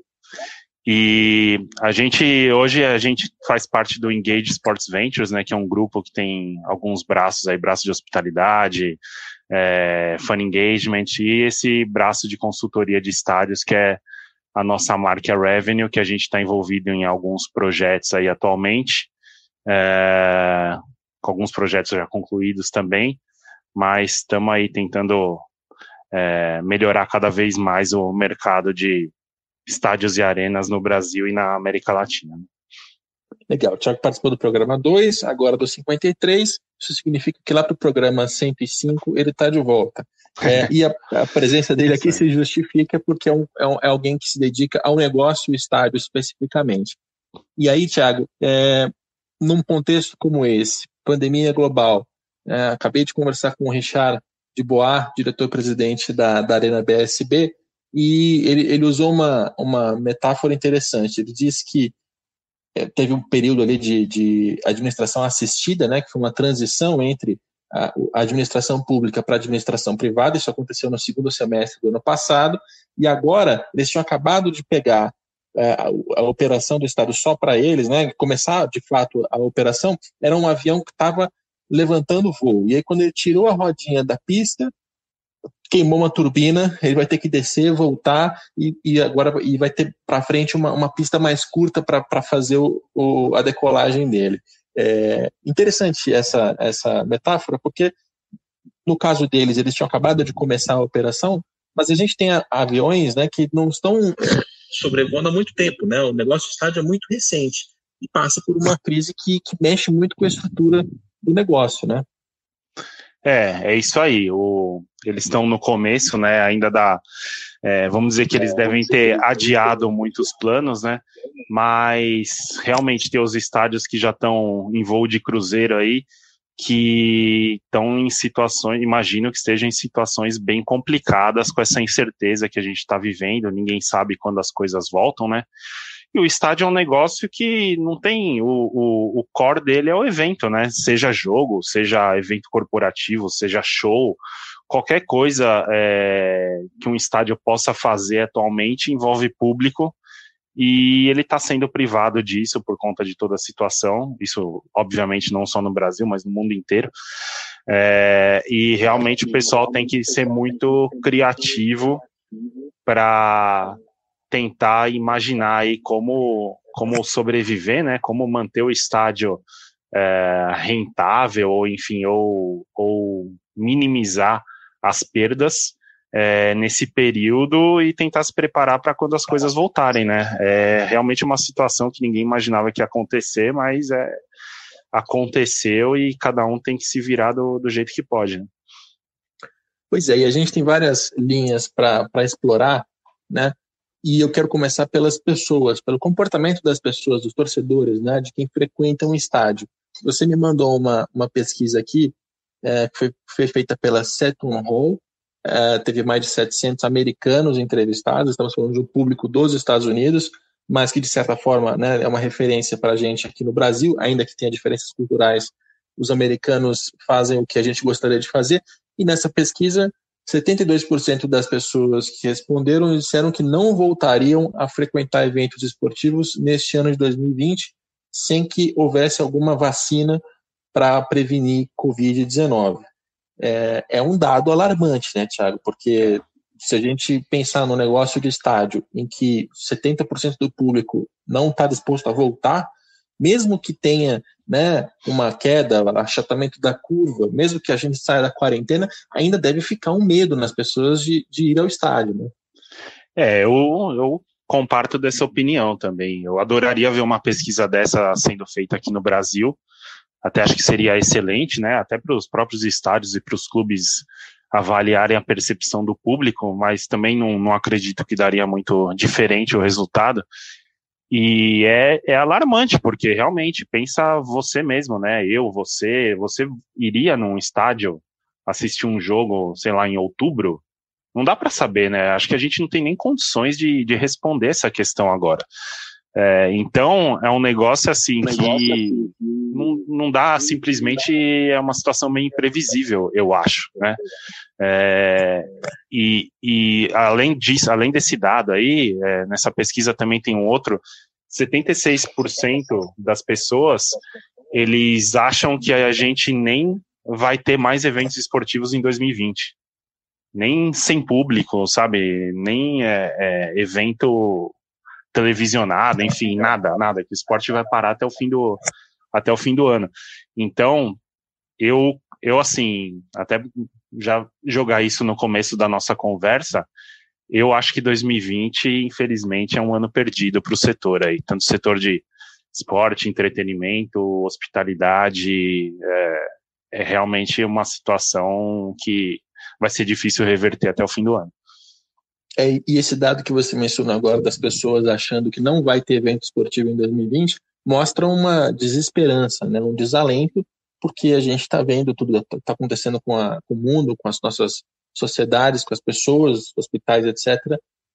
E a gente, hoje, a gente faz parte do Engage Sports Ventures, né, que é um grupo que tem alguns braços aí, braços de hospitalidade, é, Fun Engagement e esse braço de consultoria de estádios que é a nossa marca Revenue, que a gente está envolvido em alguns projetos aí atualmente, é, com alguns projetos já concluídos também, mas estamos aí tentando é, melhorar cada vez mais o mercado de estádios e arenas no Brasil e na América Latina. Legal, o Thiago participou do programa 2, agora do 53. Isso significa que lá para o programa 105 ele está de volta. É, [LAUGHS] e a, a, presença dele aqui se justifica porque é, um, é, um, é, alguém que se dedica ao negócio e estádio especificamente. E aí, Thiago, é, num contexto como esse, pandemia global, é, acabei de conversar com o Richard de Boar, diretor-presidente da, da Arena BSB, e ele, ele usou uma, uma metáfora interessante. Ele disse que teve um período ali de, de administração assistida, né, que foi uma transição entre a, a administração pública para a administração privada. Isso aconteceu no segundo semestre do ano passado. E agora eles tinham acabado de pegar é, a, a, operação do estádio só para eles, né, começar de fato a operação, era um avião que estava levantando voo. E aí, quando ele tirou a rodinha da pista, queimou uma turbina, ele vai ter que descer, voltar e, e agora e vai ter para frente uma, uma pista mais curta para fazer o, o, a decolagem dele. É interessante essa, essa metáfora, porque no caso deles, eles tinham acabado de começar a operação, mas a gente tem aviões né, que não estão sobrevoando há muito tempo. Né? O negócio estádio é muito recente e passa por uma crise que, que mexe muito com a estrutura do negócio. Né? É, é isso aí. O, eles estão no começo, né? Ainda da. É, vamos dizer que eles devem ter adiado muitos planos, né? Mas realmente tem os estádios que já estão em voo de cruzeiro aí, que estão em situações, imagino que estejam em situações bem complicadas com essa incerteza que a gente está vivendo, ninguém sabe quando as coisas voltam, né? E o estádio é um negócio que não tem. O, o, o core dele é o evento, né? Seja jogo, seja evento corporativo, seja show, qualquer coisa é, que um estádio possa fazer atualmente envolve público e ele está sendo privado disso por conta de toda a situação. Isso, obviamente, não só no Brasil, mas no mundo inteiro. É, e realmente o pessoal tem que ser muito criativo para tentar imaginar aí como, como sobreviver, né? Como manter o estádio é, rentável, ou enfim, ou, ou minimizar as perdas é, nesse período e tentar se preparar para quando as coisas voltarem, né? É realmente uma situação que ninguém imaginava que ia acontecer, mas é, aconteceu e cada um tem que se virar do, do jeito que pode. Né? Pois é, e a gente tem várias linhas para explorar, né? E eu quero começar pelas pessoas, pelo comportamento das pessoas, dos torcedores, né, de quem frequenta um estádio. Você me mandou uma, uma pesquisa aqui, é, que foi, foi feita pela Seton Hall, é, teve mais de 700 americanos entrevistados, estamos falando um público dos Estados Unidos, mas que de certa forma né, é uma referência para a gente aqui no Brasil, ainda que tenha diferenças culturais, os americanos fazem o que a gente gostaria de fazer, e nessa pesquisa 72% das pessoas que responderam disseram que não voltariam a frequentar eventos esportivos neste ano de 2020 sem que houvesse alguma vacina para prevenir Covid-19. É, é, um dado alarmante, né, Tiago? Porque se a gente pensar no negócio de estádio em que 70% do público não está disposto a voltar, mesmo que tenha né, uma queda, achatamento da curva, mesmo que a gente saia da quarentena, ainda deve ficar um medo nas pessoas de, de ir ao estádio. Né? É, eu, eu comparto dessa opinião também. Eu adoraria ver uma pesquisa dessa sendo feita aqui no Brasil. Até acho que seria excelente, né? Até para os próprios estádios e para os clubes avaliarem a percepção do público, mas também não, não acredito que daria muito diferente o resultado. E é, é alarmante, porque realmente, pensa você mesmo, né? Eu, você, você iria num estádio assistir um jogo, sei lá, em outubro? Não dá para saber, né? Acho que a gente não tem nem condições de, de responder essa questão agora. É, então, é um negócio assim um negócio que assim. não, não dá, simplesmente é uma situação meio imprevisível, eu acho, né? É, e, e além disso, além desse dado aí, é, nessa pesquisa também tem um outro, 76% das pessoas, eles acham que a gente nem vai ter mais eventos esportivos em 2020. Nem sem público, sabe? Nem é, é, evento televisionado, enfim, nada, nada, que o esporte vai parar até o fim do, até o fim do ano. Então, eu, eu assim, até já jogar isso no começo da nossa conversa, eu acho que 2020, infelizmente, é um ano perdido para o setor aí, tanto o setor de esporte, entretenimento, hospitalidade, é, é realmente uma situação que vai ser difícil reverter até o fim do ano. É, e esse dado que você mencionou agora das pessoas achando que não vai ter evento esportivo em 2020 mostra uma desesperança, né, um desalento, porque a gente está vendo tudo que está acontecendo com, a, com, o mundo, com as nossas sociedades, com as pessoas, hospitais, etc.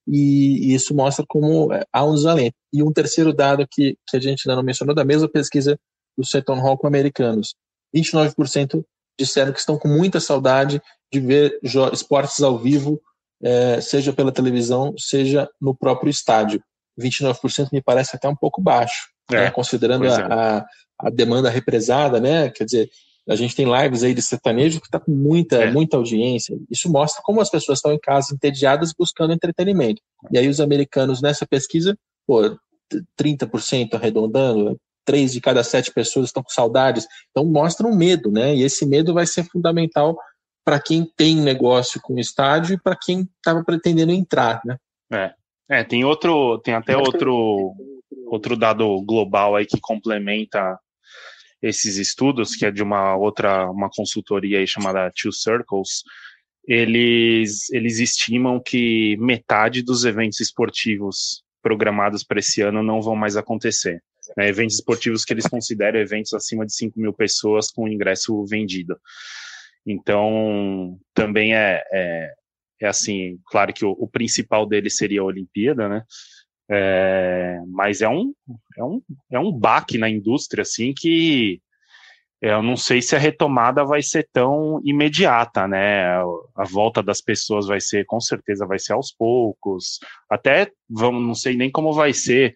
E, e isso mostra como é, há um desalento. E um terceiro dado que, que a gente ainda não mencionou, da mesma pesquisa do Seton Hall com americanos: 29% disseram que estão com muita saudade de ver esportes ao vivo é, seja pela televisão, seja no próprio estádio. 29% me parece até um pouco baixo, é, né? considerando a, é. a, a, demanda represada, né? Quer dizer, a gente tem lives aí de sertanejo que está com muita, é. muita audiência. Isso mostra como as pessoas estão em casa entediadas buscando entretenimento. E aí os americanos nessa pesquisa, pô, 30% arredondando, três de cada sete pessoas estão com saudades. Então mostra um medo, né? E esse medo vai ser fundamental para quem tem negócio com o estádio e para quem estava pretendendo entrar, né? É. é, tem outro, tem até outro outro dado global aí que complementa esses estudos, que é de uma outra, uma consultoria aí chamada Two Circles, eles, eles estimam que metade dos eventos esportivos programados para esse ano não vão mais acontecer. Né, eventos esportivos que eles consideram eventos acima de 5 mil pessoas com ingresso vendido. Então, também é, é, é assim, claro que o, o, principal deles seria a Olimpíada, né? É, mas é um, é, um, é um baque na indústria, assim, que eu não sei se a retomada vai ser tão imediata, né? A volta das pessoas vai ser, com certeza, vai ser aos poucos. Até, vamos, não sei nem como vai ser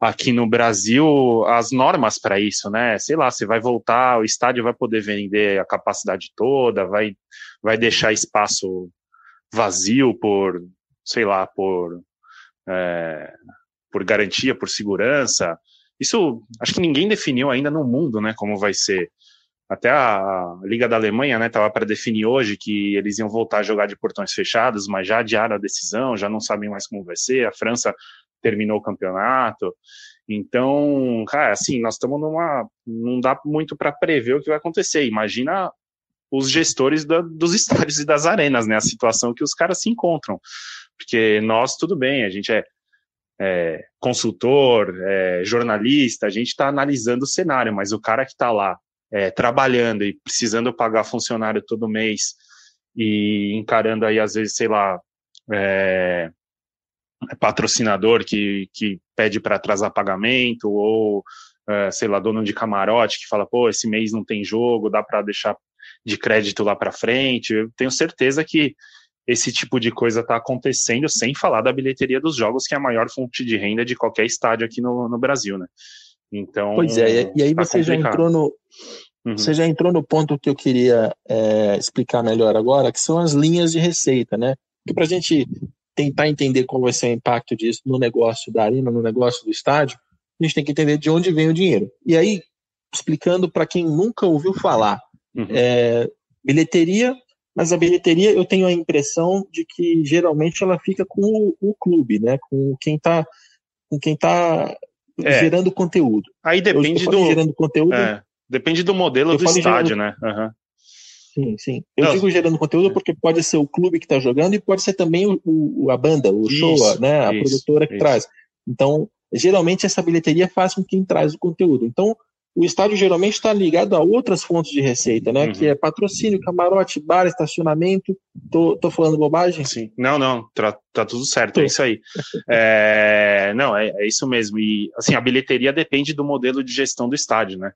aqui no Brasil as normas para isso, né? Sei lá, você vai voltar, o estádio vai poder vender a capacidade toda, vai, vai deixar espaço vazio por, sei lá, por é, por garantia, por segurança. Isso acho que ninguém definiu ainda no mundo, né? Como vai ser. Até a Liga da Alemanha, né, estava para definir hoje que eles iam voltar a jogar de portões fechados, mas já adiaram a decisão, já não sabem mais como vai ser. A França terminou o campeonato. Então, cara, assim, nós estamos numa. Não dá muito para prever o que vai acontecer. Imagina os gestores da, dos [LAUGHS] estádios e das arenas, né? A situação que os caras se encontram. Porque nós, tudo bem, a gente é, é consultor, é, jornalista, a gente está analisando o cenário, mas o cara que está lá é, trabalhando e precisando pagar funcionário todo mês e encarando aí, às vezes, sei lá, é, patrocinador que, que pede para atrasar pagamento, ou, é, sei lá, dono de camarote que fala, pô, esse mês não tem jogo, dá para deixar de crédito lá para frente. Eu tenho certeza que esse tipo de coisa está acontecendo, sem falar da bilheteria dos jogos, que é a maior fonte de renda de qualquer estádio aqui no, no Brasil, né? Então. Pois é, e aí tá você complicado. já entrou no. Uhum. Você já entrou no ponto que eu queria é, explicar melhor agora, que são as linhas de receita, né? Que para a gente tentar entender qual vai ser o impacto disso no negócio da arena, no negócio do estádio, a gente tem que entender de onde vem o dinheiro. E aí, explicando para quem nunca ouviu falar, uhum. é, bilheteria mas a bilheteria eu tenho a impressão de que geralmente ela fica com o, o clube, né? Com quem está com quem tá é. gerando conteúdo. Aí depende do gerando conteúdo. É, depende do modelo do estádio, gerando... né? Uhum. Sim, sim. Eu digo gerando conteúdo porque pode ser o clube que está jogando e pode ser também o, o a banda, o isso, show, né? A isso, produtora que isso. traz. Então, geralmente essa bilheteria faz com quem traz o conteúdo. Então, o estádio geralmente está ligado a outras fontes de receita, né? Uhum. Que é patrocínio, camarote, bar, estacionamento. Tô, tô falando bobagem? Sim. Não, não, tá, tá tudo certo, é isso aí. [LAUGHS] é, não, é, é, isso mesmo. E assim, a bilheteria depende do modelo de gestão do estádio, né?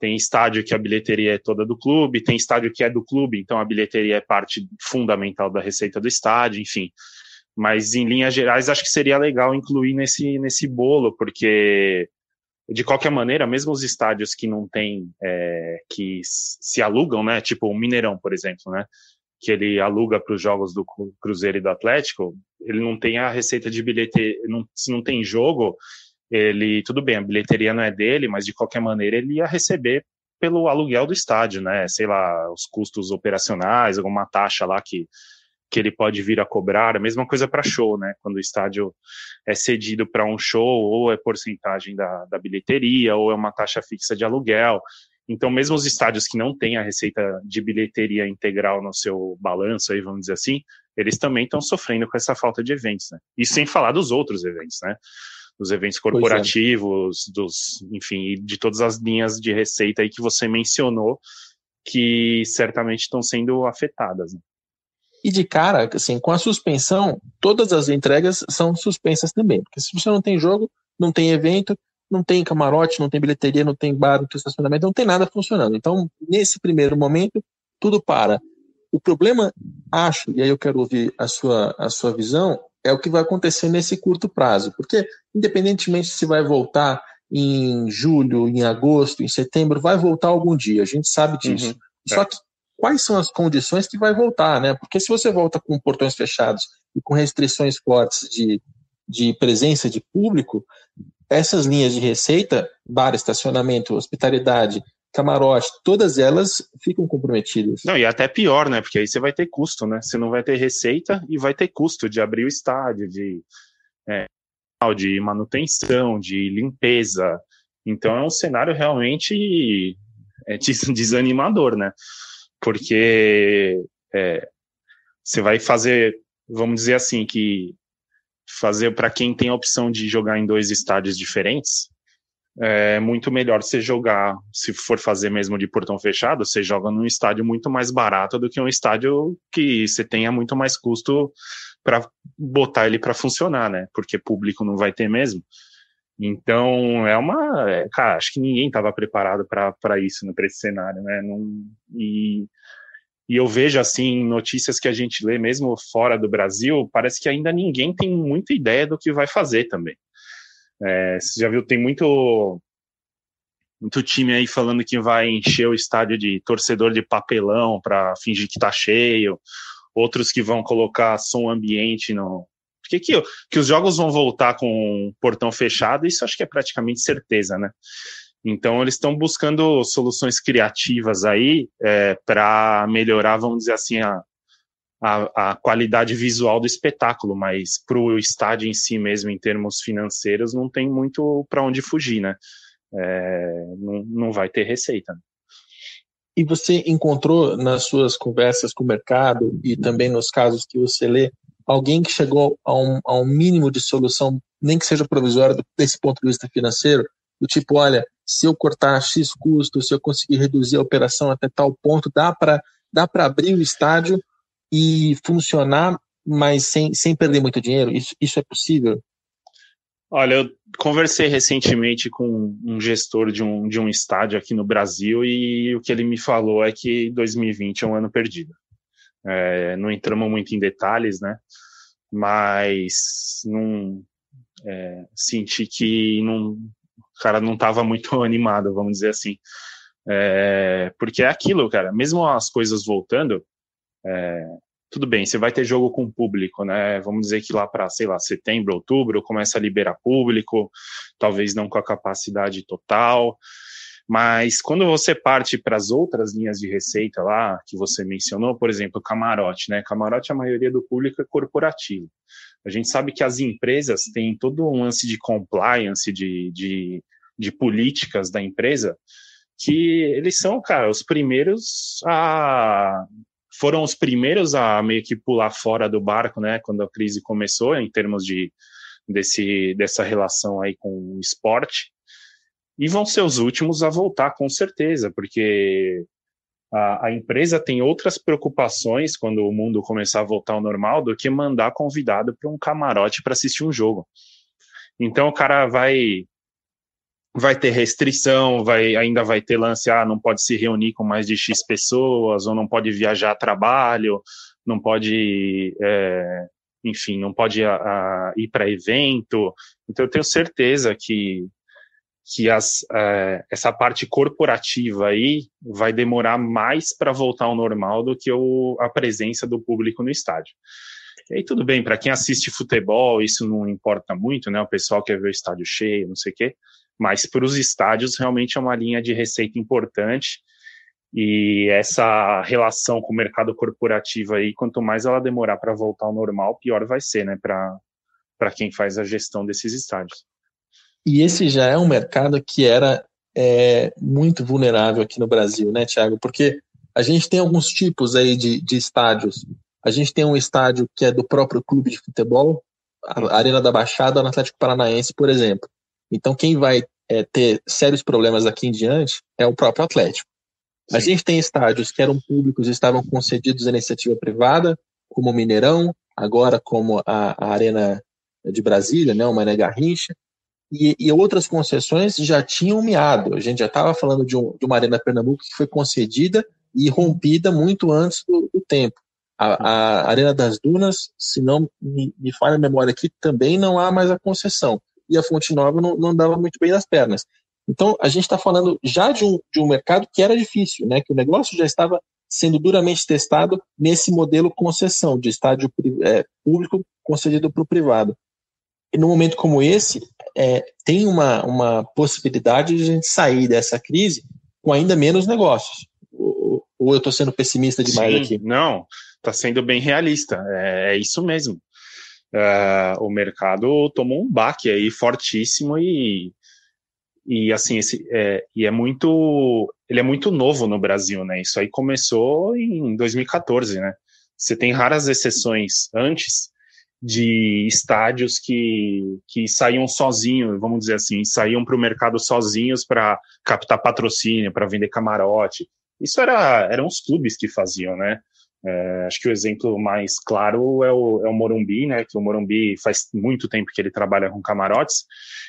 Tem estádio que a bilheteria é toda do clube, tem estádio que é do clube, então a bilheteria é parte fundamental da receita do estádio, enfim. Mas em linhas gerais, acho que seria legal incluir nesse, nesse bolo, porque de qualquer maneira, mesmo os estádios que não tem, é, que se alugam, né, tipo o Mineirão, por exemplo, né, que ele aluga para os jogos do Cruzeiro e do Atlético, ele não tem a receita de bilheteria, não, se não tem jogo, ele, tudo bem, a bilheteria não é dele, mas de qualquer maneira ele ia receber pelo aluguel do estádio, né, sei lá, os custos operacionais, alguma taxa lá que que ele pode vir a cobrar, a mesma coisa para show, né? Quando o estádio é cedido para um show, ou é porcentagem da, da bilheteria, ou é uma taxa fixa de aluguel. Então, mesmo os estádios que não têm a receita de bilheteria integral no seu balanço, aí, vamos dizer assim, eles também estão sofrendo com essa falta de eventos, né? E sem falar dos outros eventos, né? Dos eventos é. corporativos, é. dos, enfim, de todas as linhas de receita aí que você mencionou, que certamente estão sendo afetadas. Né? E de cara, assim, com a suspensão, todas as entregas são suspensas também. Porque se você não tem jogo, não tem evento, não tem camarote, não tem bilheteria, não tem bar, não tem estacionamento, não tem nada funcionando. Então, nesse primeiro momento, tudo para. O problema, acho, e aí eu quero ouvir a sua, a sua visão, é o que vai acontecer nesse curto prazo, porque independentemente se vai voltar em julho, em agosto, em setembro, vai voltar algum dia, a gente sabe disso. Uhum. Só é. que quais são as condições que vai voltar, né? Porque se você volta com portões fechados e com restrições fortes de, de presença de público, essas linhas de receita, bar, estacionamento, hospitalidade, camarote, todas elas ficam comprometidas. Não, e até pior, né? Porque aí você vai ter custo, né? Você não vai ter receita e vai ter custo de abrir o estádio, de, é, de manutenção, de limpeza. Então é um cenário realmente é, [LAUGHS] desanimador, né? Porque é, você vai fazer, vamos dizer assim, que fazer para quem tem a opção de jogar em dois estádios diferentes, é muito melhor você jogar, se for fazer mesmo de portão fechado, você joga num estádio muito mais barato do que um estádio que você tenha muito mais custo para botar ele para funcionar, né? Porque público não vai ter mesmo. Então, é uma. É, cara, acho que ninguém estava preparado para isso, né, para esse cenário, né? Não, e, e eu vejo, assim, notícias que a gente lê mesmo fora do Brasil, parece que ainda ninguém tem muita ideia do que vai fazer também. É, você já viu, tem muito, muito time aí falando que vai encher o estádio de torcedor de papelão para fingir que tá cheio, outros que vão colocar som ambiente no. Porque que, que os jogos vão voltar com o portão fechado, isso acho que é praticamente certeza, né? Então eles estão buscando soluções criativas aí é, para melhorar, vamos dizer assim, a, a, a qualidade visual do espetáculo, mas para o estádio em si mesmo, em termos financeiros, não tem muito para onde fugir, né? É, não, não vai ter receita. E você encontrou nas suas conversas com o mercado e também nos casos que você lê, alguém que chegou a um, a um mínimo de solução, nem que seja provisória, desse ponto de vista financeiro? Do tipo, olha, se eu cortar X custo, se eu conseguir reduzir a operação até tal ponto, dá para dá abrir o estádio e funcionar, mas sem, sem perder muito dinheiro? Isso, isso é possível? Olha, eu conversei recentemente com um gestor de um, de um estádio aqui no Brasil e o que ele me falou é que 2020 é um ano perdido. É, não entramos muito em detalhes, né? Mas não, é, senti que não, o cara não estava muito [LAUGHS] animado, vamos dizer assim. É, porque é aquilo, cara, mesmo as coisas voltando, é, tudo bem, você vai ter jogo com público, né? Vamos dizer que lá para, sei lá, setembro, outubro, começa a liberar público, talvez não com a capacidade total. Mas quando você parte para as outras linhas de receita lá, que você mencionou, por exemplo, camarote, né? Camarote, a maioria do público é corporativo. A gente sabe que as empresas têm todo um lance de compliance, de, de, de políticas da empresa, que eles são, cara, os primeiros a foram os primeiros a meio que pular fora do barco, né, quando a crise começou, em termos de desse, dessa relação aí com o esporte, e vão ser os últimos a voltar, com certeza, porque a, a empresa tem outras preocupações quando o mundo começar a voltar ao normal do que mandar convidado para um camarote para assistir um jogo. Então o cara vai vai ter restrição, vai, ainda vai ter lance, ah, não pode se reunir com mais de X pessoas, ou não pode viajar a trabalho, não pode, é, enfim, não pode a, a, ir para evento. Então, eu tenho certeza que, que as, é, essa parte corporativa aí vai demorar mais para voltar ao normal do que o, a presença do público no estádio. E aí tudo bem, para quem assiste futebol, isso não importa muito, né? O pessoal quer ver o estádio cheio, não sei o quê mas para os estádios realmente é uma linha de receita importante e essa relação com o mercado corporativo aí, quanto mais ela demorar para voltar ao normal, pior vai ser, né, para quem faz a gestão desses estádios. E esse já é um mercado que era é, muito vulnerável aqui no Brasil, né, Tiago? Porque a gente tem alguns tipos aí de, de estádios. A gente tem um estádio que é do próprio clube de futebol, a Arena da Baixada no Atlético Paranaense, por exemplo. Então, quem vai é, ter sérios problemas aqui em diante é o próprio Atlético. Sim. A gente tem estádios que eram públicos e estavam concedidos à iniciativa privada, como o Mineirão, agora como a, a Arena de Brasília, né, o Mané Garrincha, e, e, outras concessões já tinham miado. A gente já estava falando de, um, de, uma Arena Pernambuco que foi concedida e rompida muito antes do, do tempo. A, a Arena das Dunas, se não me, me falha a memória aqui, também não há mais a concessão. E a Fonte Nova não, não dava muito bem das pernas. Então, a gente está falando já de um, de um mercado que era difícil, né? que o negócio já estava sendo duramente testado nesse modelo concessão, de estádio é, público concedido para o privado. E num momento como esse, é, tem uma, uma possibilidade de a gente sair dessa crise com ainda menos negócios. Ou, ou eu estou sendo pessimista demais Sim, aqui? Não, está sendo bem realista. É, é isso mesmo. É, o mercado tomou um baque aí fortíssimo e e assim esse é, e é muito ele é muito novo no Brasil né isso aí começou em 2014 né você tem raras exceções antes de estádios que, que saíam sozinhos, vamos dizer assim, saíam para o mercado sozinhos para captar patrocínio, para vender camarote. Isso era eram os clubes que faziam, né? É, acho que o exemplo mais claro é o, é o Morumbi, né? Que o Morumbi faz muito tempo que ele trabalha com camarotes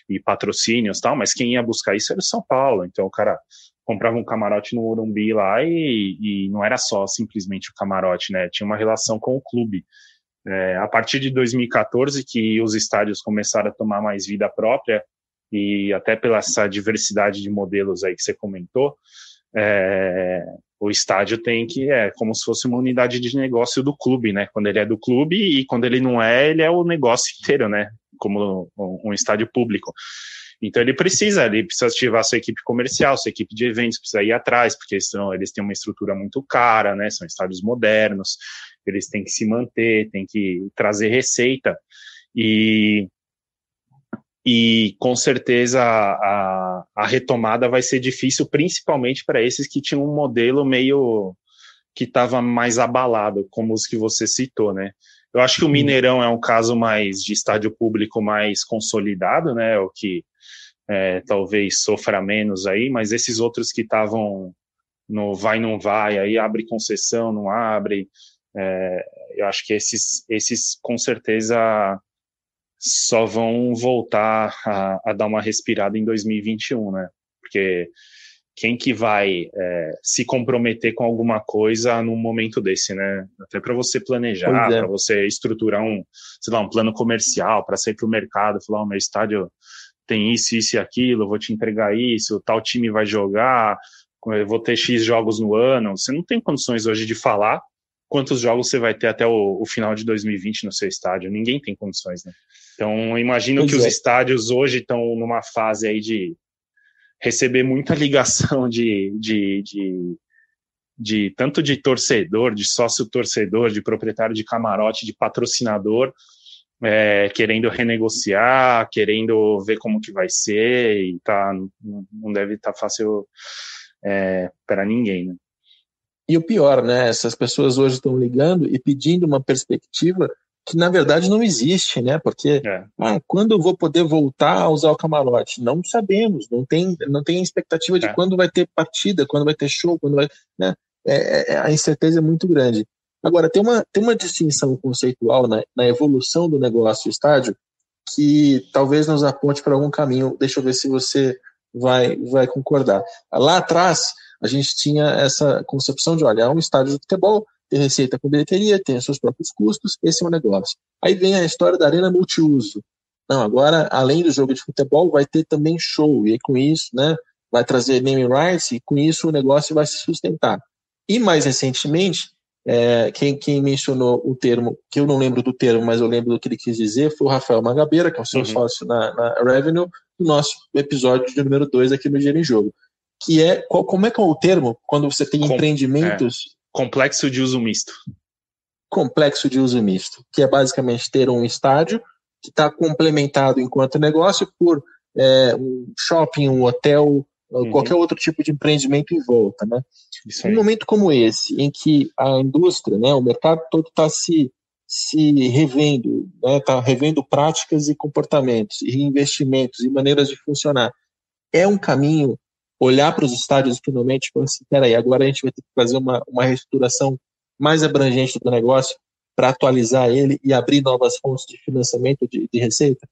e patrocínios tal, mas quem ia buscar isso era o São Paulo. Então o cara comprava um camarote no Morumbi lá e, e não era só simplesmente o camarote, né? Tinha uma relação com o clube. É, a partir de 2014 que os estádios começaram a tomar mais vida própria e até pela essa diversidade de modelos aí que você comentou, é, o estádio tem que é como se fosse uma unidade de negócio do clube, né? Quando ele é do clube e quando ele não é, ele é o negócio [LAUGHS] inteiro, né? Como um, estádio público. Então ele precisa, ele precisa ativar sua equipe comercial, sua equipe de eventos, precisa ir atrás, porque são, eles têm uma estrutura muito cara, né? São estádios modernos, eles têm que se manter, têm que trazer receita. E e com certeza a, a retomada vai ser difícil, principalmente para esses que tinham um modelo meio que estava mais abalado, como os que você citou, né? Eu acho que o uhum. Mineirão é um caso mais de estádio público mais consolidado, né? O que é, talvez sofra menos aí, mas esses outros que estavam no vai não vai, aí abre concessão, não abre, é, eu acho que esses, esses com certeza só vão voltar a, a, dar uma respirada em 2021, né? Porque quem que vai é, se comprometer com alguma coisa num momento desse, né? Até para você planejar, é. para você estruturar um, sei lá, um plano comercial para sair para o mercado, falar, o meu estádio tem isso, isso e aquilo, vou te entregar isso, tal time vai jogar, vou ter X jogos no ano. Você não tem condições hoje de falar quantos jogos você vai ter até o, o final de 2020 no seu estádio. Ninguém tem condições, né? Então, imagino pois que é. os estádios hoje estão numa fase aí de receber muita [LAUGHS] ligação de, de, de, de tanto de torcedor, de sócio torcedor, de proprietário de camarote, de patrocinador, é, querendo renegociar, querendo ver como que vai ser e tá, não deve estar tá fácil é, para ninguém, né? E o pior, né? Essas pessoas hoje estão ligando e pedindo uma perspectiva que na verdade não existe, né? Porque é. ah, quando eu vou poder voltar a usar o camarote? Não sabemos, não tem, não tem expectativa de é. quando vai ter partida, quando vai ter show, quando vai, né? É, é, a incerteza é muito grande. Agora tem uma tem uma distinção conceitual na, na evolução do negócio do estádio que talvez nos aponte para algum caminho. Deixa eu ver se você vai vai concordar. Lá atrás a gente tinha essa concepção de olha, é um estádio de futebol receita com bilheteria, tem seus próprios custos, esse é um negócio. Aí vem a história da arena multiuso. Não, agora, além do jogo de futebol, vai ter também show, e aí com isso, né, vai trazer naming rights, e com isso o negócio vai se sustentar. E mais recentemente, é, quem, quem, mencionou o termo, que eu não lembro do termo, mas eu lembro do que ele quis dizer, foi o Rafael Magabeira, que é o seu uhum. sócio na, na Revenue, no nosso episódio de número 2 aqui no Dinheiro em Jogo. Que é, qual, como é que é o termo quando você tem Com, empreendimentos Complexo de uso misto. Complexo de uso misto, que é basicamente ter um estádio que está complementado enquanto negócio por é, um shopping, um hotel, uhum. qualquer outro tipo de empreendimento em volta, né? Um momento como esse, em que a indústria, né, o mercado todo está se, se revendo, está né, tá revendo práticas e comportamentos, e investimentos e maneiras de funcionar, é um caminho olhar para os estádios finalmente e falar assim, peraí, agora a gente vai ter que fazer uma, uma reestruturação mais abrangente do negócio para atualizar ele e abrir novas fontes de financiamento de, de, receita?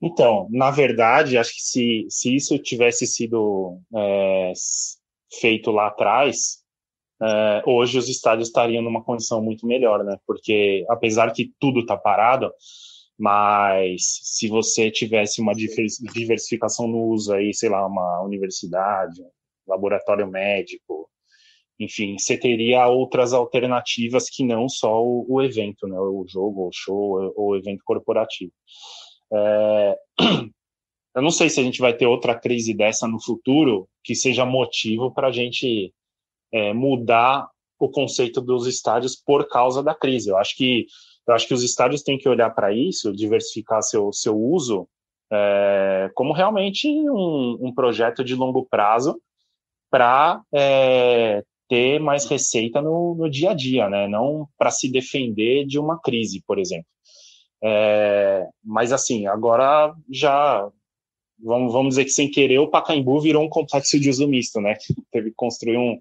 Então, na verdade, acho que se, se isso tivesse sido é, feito lá atrás, é, hoje os estádios estariam numa condição muito melhor, né? Porque apesar que tudo está parado, mas se você tivesse uma diversificação no uso aí, sei lá, uma universidade, um laboratório médico, enfim, você teria outras alternativas que não só o, evento, né? O jogo, o show, ou o evento corporativo. É... [CLEARS THROAT] Eu não sei se a gente vai ter outra crise dessa no futuro que seja motivo para a gente é, mudar o conceito dos estádios por causa da crise. Eu acho que eu acho que os estádios têm que olhar para isso, diversificar seu seu uso é, como realmente um, um, projeto de longo prazo para é, ter mais receita no, no, dia a dia, né? Não para se defender de uma crise, por exemplo. É, mas assim, agora já vamos, vamos dizer que sem querer o Pacaembu virou um complexo de uso misto, né? [LAUGHS] Teve que construir um,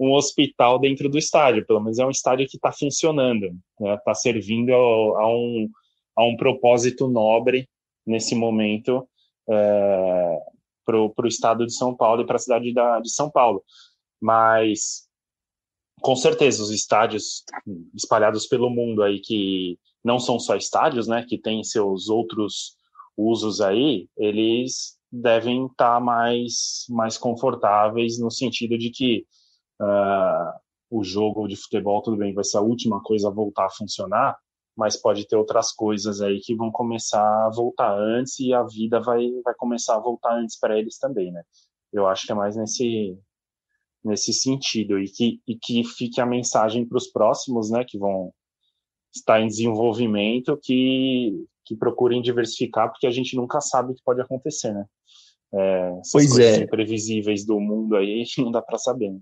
um hospital dentro do estádio, pelo menos é um estádio que está funcionando, está né? Tá servindo a, a, um, a um propósito nobre nesse momento é, para o estado de São Paulo e para a cidade da, de São Paulo. Mas, com certeza, os estádios espalhados pelo mundo aí, que não são só estádios, né, que têm seus outros usos aí, eles devem estar tá mais, mais confortáveis no sentido de que uh, o jogo de futebol, tudo bem, vai ser a última coisa a voltar a funcionar, mas pode ter outras coisas aí que vão começar a voltar antes e a vida vai, vai começar a voltar antes para eles também, né? Eu acho que é mais nesse, nesse sentido e que, e que fique a mensagem para os próximos, né, que vão estar em desenvolvimento, que, que procurem diversificar, porque a gente nunca sabe o que pode acontecer, né? É, pois é. imprevisíveis do mundo aí, [LAUGHS] não dá para saber. Né?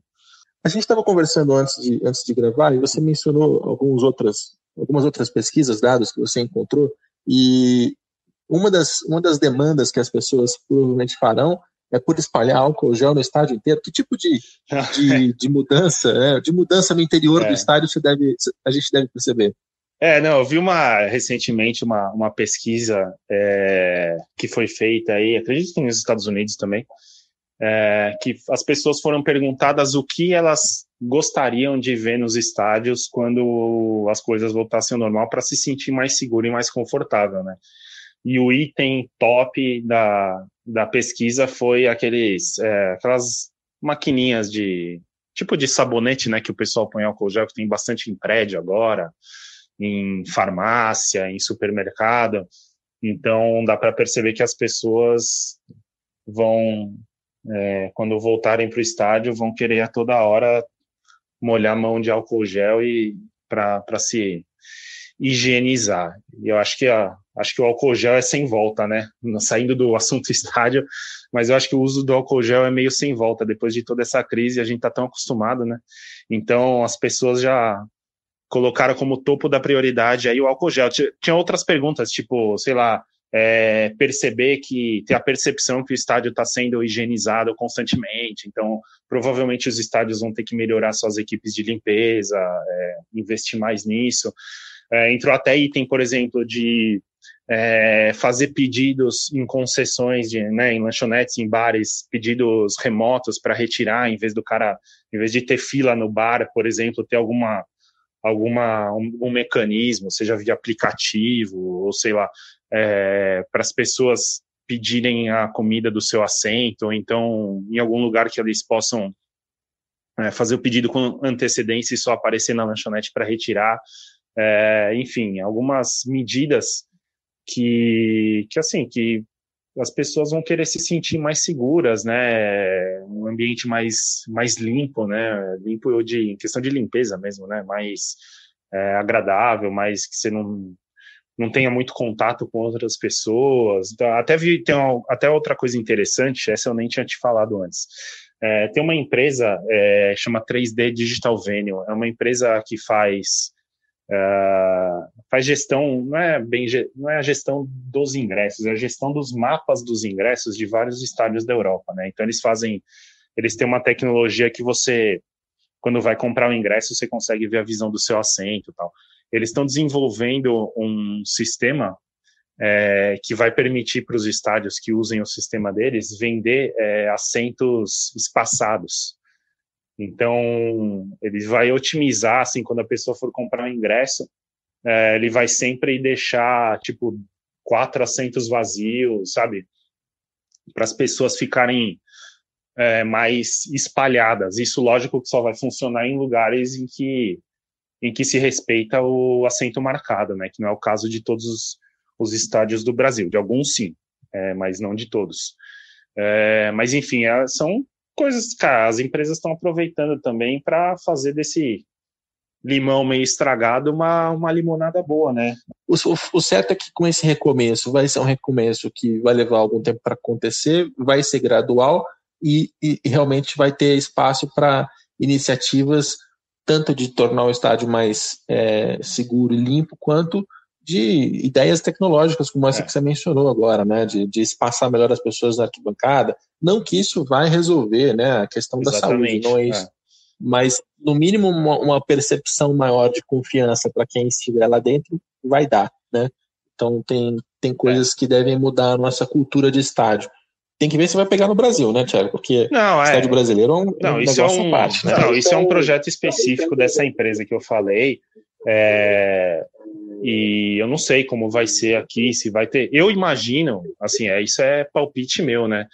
A gente estava conversando antes de, antes de gravar e você mencionou algumas outras, algumas outras pesquisas, dados que você encontrou, e uma das, uma das demandas que as pessoas provavelmente farão é por espalhar álcool gel no estádio inteiro. Que tipo de, de, [LAUGHS] de mudança, né? de mudança no interior é. do estádio você deve, a gente deve perceber? É, não, eu vi uma recentemente uma, uma pesquisa é, que foi feita aí, acredito que nos Estados Unidos também, é, que as pessoas foram perguntadas o que elas gostariam de ver nos estádios quando as coisas voltassem ao normal para se sentir mais seguro e mais confortável, né? E o item top da, da pesquisa foi aqueles, é, aquelas maquininhas de tipo de sabonete, né, que o pessoal põe álcool gel, que tem bastante em prédio agora, em farmácia, em supermercado. Então dá para perceber que as pessoas vão é, quando voltarem para o estádio, vão querer a toda hora molhar a mão de álcool gel e para se higienizar. E eu acho que a, acho que o álcool gel é sem volta, né? [LAUGHS] Saindo do assunto [LAUGHS] estádio, mas eu acho que o uso do álcool gel é meio sem volta depois de toda essa crise, a gente tá tão acostumado, né? Então as pessoas já colocaram como topo da prioridade aí o álcool gel. Tinha outras perguntas, tipo, sei lá, é, perceber que ter a percepção que o estádio está sendo higienizado constantemente. Então, provavelmente os estádios vão ter que melhorar suas equipes de limpeza, é, investir mais nisso. É, entrou até item, por exemplo, de é, fazer pedidos em concessões, de, né, em lanchonetes, em bares, pedidos remotos para retirar, em vez do cara, em vez de ter fila no bar, por exemplo, ter alguma alguma um, um mecanismo, seja via aplicativo ou sei lá, é, para as pessoas pedirem a comida do seu assento, ou então em algum lugar que eles possam é, fazer o pedido com antecedência e só aparecer na lanchonete para retirar. É, enfim, algumas medidas que, que assim, que as pessoas vão querer se sentir mais seguras, né? Um ambiente mais, mais limpo, né? Limpo de em questão de limpeza mesmo, né? Mais é, agradável, mais que você não não tenha muito contato com outras pessoas. Até vi, tem uma, até outra coisa interessante, essa eu nem tinha te falado antes. É, tem uma empresa é, chama 3D Digital Venue, é uma empresa que faz uh, faz gestão, não é bem não é a gestão dos ingressos, é a gestão dos mapas dos ingressos de vários estádios da Europa, né? Então eles fazem, eles têm uma tecnologia que você quando vai comprar o ingresso você consegue ver a visão do seu assento, e tal. Eles estão desenvolvendo um sistema é, que vai permitir para os estádios que usem o sistema deles vender é, assentos espaçados. Então, ele vai otimizar, assim, quando a pessoa for comprar um ingresso, é, ele vai sempre deixar, tipo, quatro assentos vazios, sabe? Para as pessoas ficarem mais espalhadas. Isso, lógico, que só vai funcionar em lugares em que, em que se respeita o assento marcado, né? Que não é o caso de todos os, os estádios do Brasil. De alguns, sim, é, mas não de todos. É, mas, enfim, é, são coisas, cara, as empresas estão aproveitando também para fazer desse limão meio estragado uma, uma limonada boa, né? O, o, certo é que com esse recomeço, vai ser um recomeço que vai levar algum tempo para acontecer, vai ser gradual e, e, e realmente vai ter espaço para iniciativas tanto de tornar o estádio mais é, seguro e limpo, quanto de ideias tecnológicas, como essa é. que você mencionou agora, né? De, de espaçar melhor as pessoas na arquibancada. Não que isso vai resolver né, a questão Exatamente. da saúde, não é isso. É mas no mínimo uma, uma percepção maior de confiança para quem estiver lá dentro vai dar, né? Então tem, tem coisas que devem mudar a nossa cultura de estádio. Tem que ver se vai pegar no Brasil, né, Thiago? Porque não, é... estádio brasileiro é um, não, isso é um, parte, né? Não, isso é um projeto específico dessa empresa que eu falei. É, e eu não sei como vai ser aqui, se vai ter. Eu imagino, assim, é, isso é palpite meu, né?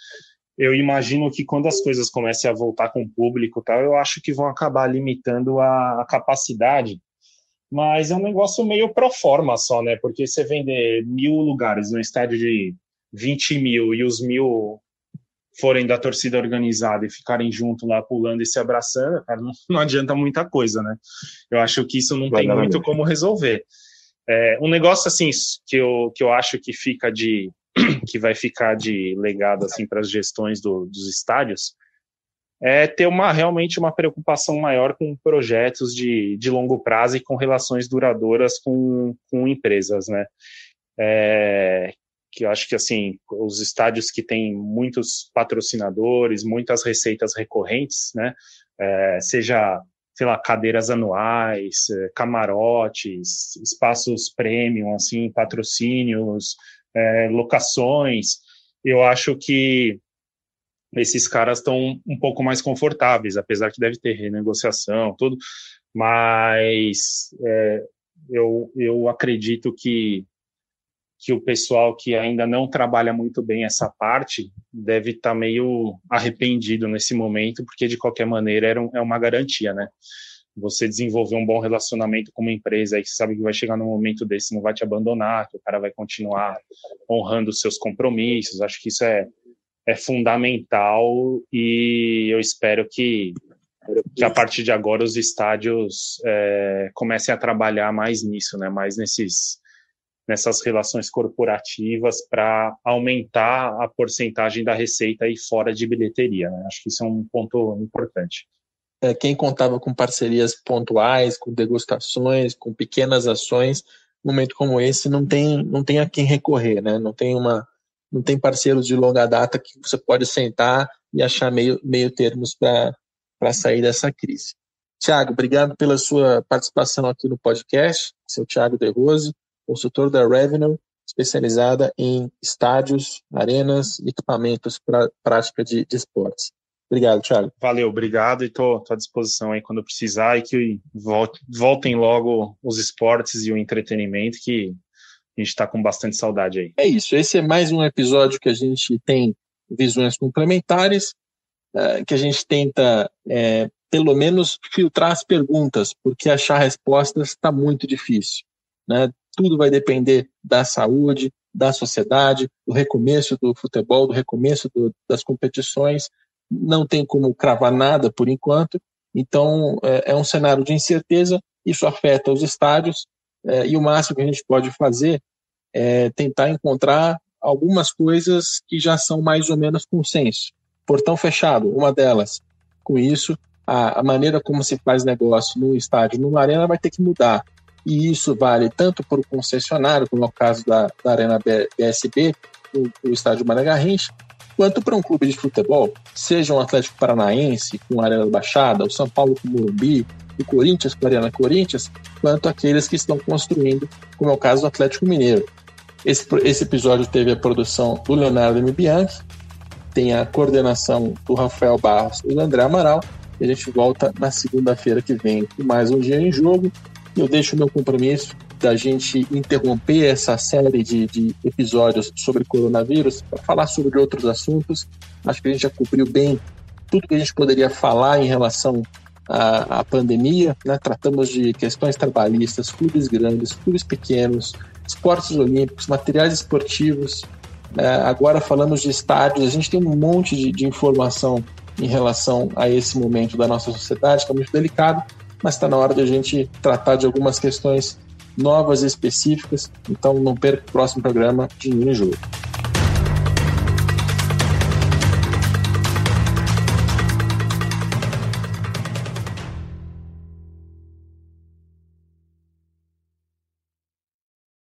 eu imagino que quando as coisas comecem a voltar com o público tal, eu acho que vão acabar limitando a, a capacidade. Mas é um negócio meio pro forma só, né? Porque você vender mil lugares no estádio de 20 mil e os mil forem da torcida organizada e ficarem junto lá pulando e se abraçando, cara, [LAUGHS] não, não adianta muita coisa, né? Eu acho que isso não Vai tem muito como resolver. É, um negócio assim que eu, que eu acho que fica de [CLEARS THROAT] que vai ficar de legado assim para as gestões do, dos estádios é ter uma realmente uma preocupação maior com projetos de, de longo prazo e com relações duradouras com, com empresas, né? É, que eu acho que assim os estádios que têm muitos patrocinadores, muitas receitas recorrentes, né? É, seja sei lá cadeiras anuais, é, camarotes, espaços premium, assim, patrocínios, é, locações, eu acho que esses caras estão um pouco mais confortáveis, apesar que deve ter renegociação, tudo, mas é, eu, eu acredito que, que o pessoal que ainda não trabalha muito bem essa parte deve estar tá meio arrependido nesse momento, porque de qualquer maneira era um, é uma garantia, né? você desenvolver um bom relacionamento com uma empresa e sabe que vai chegar num momento desse, não vai te abandonar, que o cara vai continuar honrando os seus compromissos. Acho que isso é, é fundamental e eu espero que, que a partir de agora os estádios é, comecem a trabalhar mais nisso, né? mais nesses, nessas relações corporativas para aumentar a porcentagem da receita aí fora de bilheteria. Né? Acho que isso é um ponto importante. É, quem contava com parcerias pontuais, com degustações, com pequenas ações, num momento como esse não tem não tem a quem recorrer, né? Não tem uma não tem parceiros de longa data que você pode sentar e achar meio meio termos para sair dessa crise. Tiago, obrigado pela sua participação aqui no podcast. Seu Tiago De Rose, consultor da Revenue, especializada em estádios, arenas e equipamentos para prática de, de esportes. Obrigado, Thiago. Valeu, obrigado e estou à disposição aí quando precisar e que voltem logo os esportes e o entretenimento que a gente está com bastante saudade aí. É isso, esse é mais um episódio que a gente tem visões complementares, uh, que a gente tenta, é, pelo menos, filtrar as perguntas, porque achar respostas está muito difícil. Né? Tudo vai depender da saúde, da sociedade, do recomeço do futebol, do recomeço do, das competições, não tem como cravar nada por enquanto, então é, é um cenário de incerteza, isso afeta os estádios, é, e o máximo que a gente pode fazer é tentar encontrar algumas coisas que já são mais ou menos consenso. Portão fechado, uma delas. Com isso, a, a maneira como se faz negócio no estádio, numa arena, vai ter que mudar. E isso vale tanto para o concessionário, como é o caso da, da Arena BSB, o, o estádio Mané Garrincha, quanto para um clube de futebol, seja um Atlético Paranaense com a Arena Baixada, o São Paulo com o Morumbi, o Corinthians com a Arena Corinthians, quanto aqueles que estão construindo, como é o caso do Atlético Mineiro. Esse, esse episódio teve a produção do Leonardo M. Bianchi, tem a coordenação do Rafael Barros e do André Amaral, E a gente volta na segunda-feira que vem com mais um dia em jogo. Eu deixo o meu compromisso da gente interromper essa série de, de episódios sobre coronavírus para falar sobre outros assuntos. Acho que a gente já cobriu bem tudo que a gente poderia falar em relação à, à pandemia. Né? Tratamos de questões trabalhistas, clubes grandes, clubes pequenos, esportes olímpicos, materiais esportivos. É, agora falamos de estádios, a gente tem um monte de, de informação em relação a esse momento da nossa sociedade, que é muito delicado, mas está na hora de a gente tratar de algumas questões novas e específicas. Então não perca o próximo programa de em Jogo.